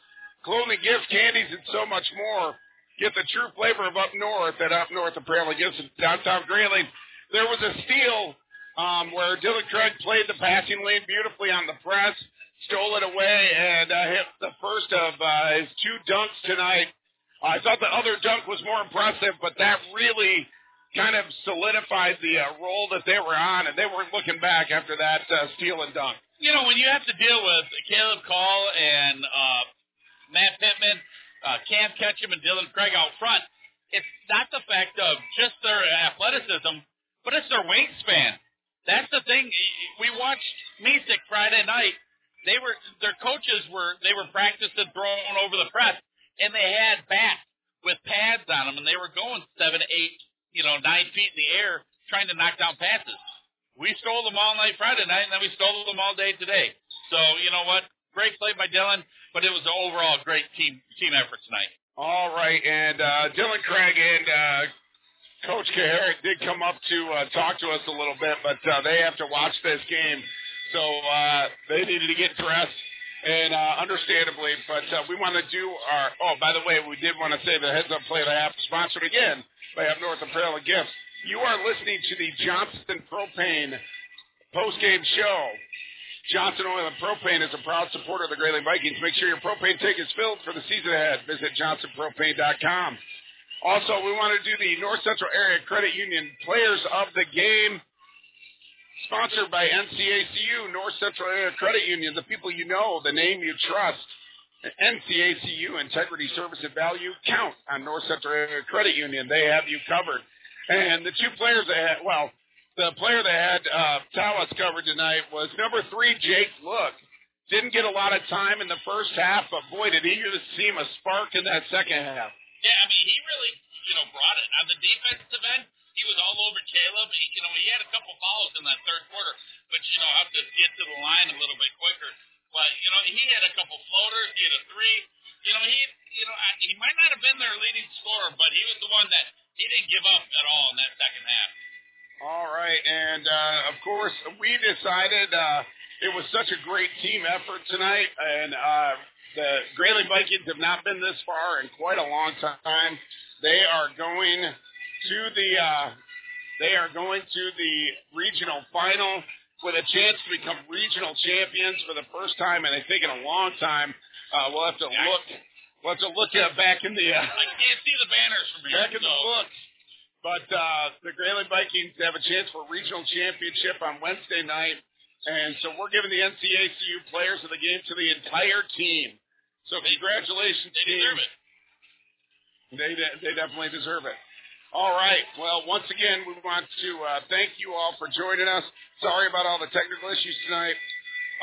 clothing, gifts, candies, and so much more. get the true flavor of up north at Up North Apparel and Gifts in downtown Grayling. There was a steal um, where Dylan Craig played the passing lane beautifully on the press, stole it away, and uh, hit the first of uh, his two dunks tonight. I thought the other dunk was more impressive, but that really kind of solidified the uh, role that they were on, and they weren't looking back after that uh, steal and dunk. You know, when you have to deal with Caleb Call and uh, Matt Pittman, uh, Cam Ketchum, and Dylan Craig out front, it's not the fact of just their athleticism, but it's their wingspan. That's the thing. We watched Misek Friday night. They were their coaches were they were practicing throwing over the press, and they had bats with pads on them, and they were going seven, eight, you know, nine feet in the air trying to knock down passes. We stole them all night Friday night, and then we stole them all day today. So you know what? Great play by Dylan, but it was an overall great team team effort tonight. All right, and uh, Dylan Craig and uh, Coach Kaharick did come up to uh, talk to us a little bit, but uh, they have to watch this game, so uh, they needed to get dressed, and uh, understandably. But uh, we want to do our. Oh, by the way, we did want to say the heads up play the half sponsored again by Up North Apparel and Gifts. You are listening to the Johnson Propane post game show. Johnson Oil and Propane is a proud supporter of the Grayling Vikings. Make sure your propane tank is filled for the season ahead. Visit johnsonpropane.com. Also, we want to do the North Central Area Credit Union Players of the Game, sponsored by NCACU, North Central Area Credit Union, the people you know, the name you trust. NCACU, Integrity, Service, and Value count on North Central Area Credit Union. They have you covered. And the two players that had, well, the player that had uh, Tawas covered tonight was number three, Jake Look. Didn't get a lot of time in the first half, but boy, did he just seem a spark in that second half. Yeah, I mean, he really, you know, brought it. On the defensive end, he was all over Caleb. He, you know, he had a couple fouls in that third quarter, but, you know, have to get to the line a little bit quicker. But, you know, he had a couple floaters. He had a three. You know, he, you know, I- he might not have been their leading scorer, but he was the one that he didn't give up at all in that second half. All right, and uh, of course, we decided uh, it was such a great team effort tonight, and uh, the Grayling Vikings have not been this far in quite a long time. They are going to the uh, they are going to the regional final with a chance to become regional champions for the first time, and I think in a long time. Uh, we'll have to look. We'll have to look at back in the uh, I can't see the banners from here. back in the books. But uh, the Grayling Vikings have a chance for a regional championship on Wednesday night, and so we're giving the NCACU players of the game to the entire team. So congratulations, They team. deserve it. They de- they definitely deserve it. All right. Well, once again, we want to uh, thank you all for joining us. Sorry about all the technical issues tonight.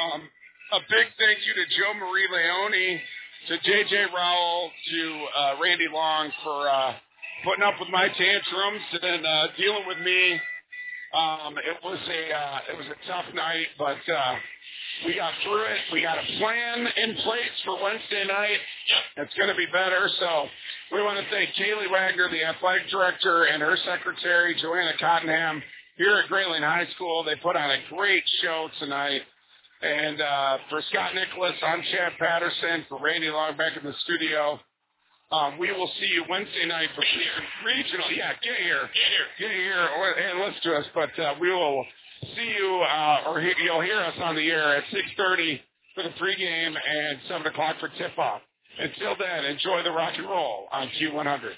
Um, a big thank you to Joe Marie Leone, to JJ Rowell, to uh, Randy Long for uh, putting up with my tantrums and uh, dealing with me. Um, it was a uh, it was a tough night, but uh, we got through it. We got a plan in place for Wednesday night. It's going to be better. So we want to thank Kaylee Wagner, the athletic director, and her secretary, Joanna Cottenham, here at Grayling High School. They put on a great show tonight. And uh, for Scott Nicholas, I'm Chad Patterson. For Randy Long back in the studio, um, we will see you Wednesday night for regional. Yeah, get here. get here, get here, and listen to us. But uh, we will see you, uh, or he, you'll hear us on the air at 6:30 for the pregame and 7 o'clock for tip-off. Until then, enjoy the rock and roll on Q100.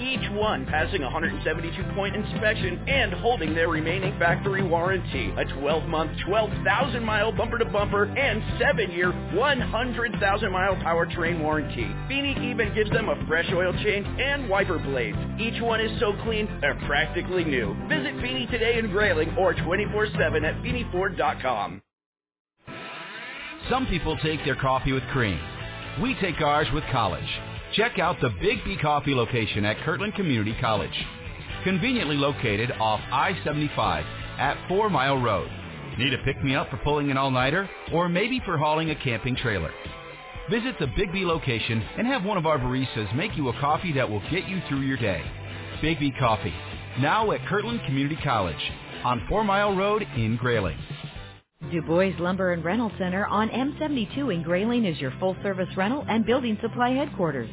Each one passing a 172-point inspection and holding their remaining factory warranty. A 12-month, 12,000-mile bumper-to-bumper and 7-year, 100,000-mile powertrain warranty. Feeney even gives them a fresh oil change and wiper blades. Each one is so clean, they're practically new. Visit Feeney today in Grayling or 24-7 at FeeneyFord.com. Some people take their coffee with cream. We take ours with college. Check out the Big B Coffee location at Kirtland Community College. Conveniently located off I-75 at 4 Mile Road. Need a pick-me-up for pulling an all-nighter? Or maybe for hauling a camping trailer? Visit the Big B location and have one of our baristas make you a coffee that will get you through your day. Big B Coffee, now at Kirtland Community College on Four Mile Road in Grayling. Du Bois Lumber and Rental Center on M72 in Grayling is your full service rental and building supply headquarters.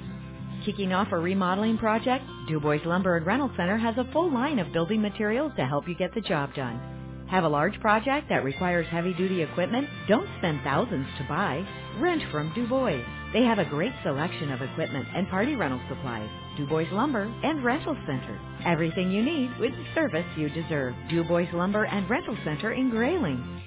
Kicking off a remodeling project, Du Bois Lumber and Rental Center has a full line of building materials to help you get the job done. Have a large project that requires heavy duty equipment? Don't spend thousands to buy. Rent from Du Bois. They have a great selection of equipment and party rental supplies. Du Bois Lumber and Rental Center. Everything you need with the service you deserve. Du Bois Lumber and Rental Center in Grayling.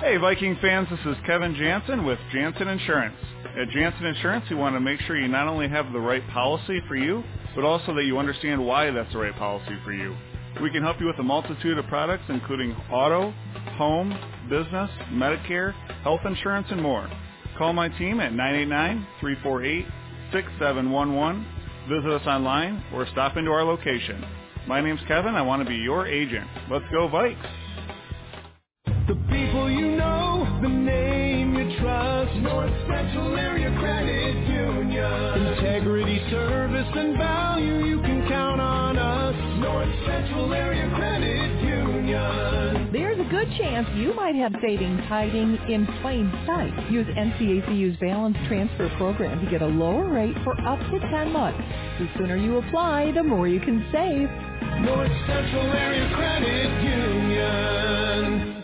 Hey, Viking fans, this is Kevin Jansen with Jansen Insurance. At Jansen Insurance, we want to make sure you not only have the right policy for you, but also that you understand why that's the right policy for you. We can help you with a multitude of products, including auto, home, business, Medicare, health insurance, and more. Call my team at 989-348-6711. Visit us online or stop into our location. My name's Kevin. I want to be your agent. Let's go Vikes! The people you know, the name you trust. North Central Area Credit Union. Integrity, service, and value, you can count on us. North Central Area Credit Union. There's a good chance you might have savings hiding in plain sight. Use NCACU's Balance Transfer Program to get a lower rate for up to 10 months. The sooner you apply, the more you can save. North Central Area Credit Union.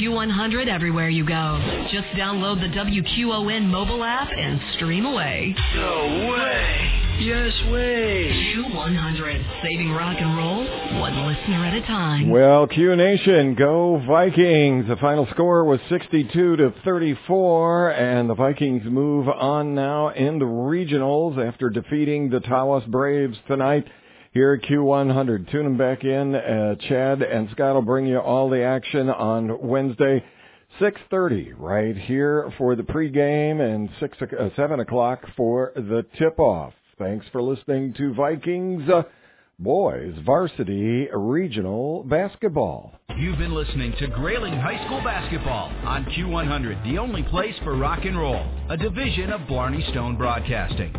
Q100 everywhere you go. Just download the WQON mobile app and stream away. No way. Yes way. Q100, saving rock and roll one listener at a time. Well, Q Nation, go Vikings. The final score was 62 to 34, and the Vikings move on now in the regionals after defeating the Tawas Braves tonight here at Q100. Tune them back in. Uh, Chad and Scott will bring you all the action on Wednesday. 6.30 right here for the pregame and 6, uh, 7 o'clock for the tip-off. Thanks for listening to Vikings uh, Boys Varsity Regional Basketball. You've been listening to Grayling High School Basketball on Q100, the only place for rock and roll, a division of Blarney Stone Broadcasting.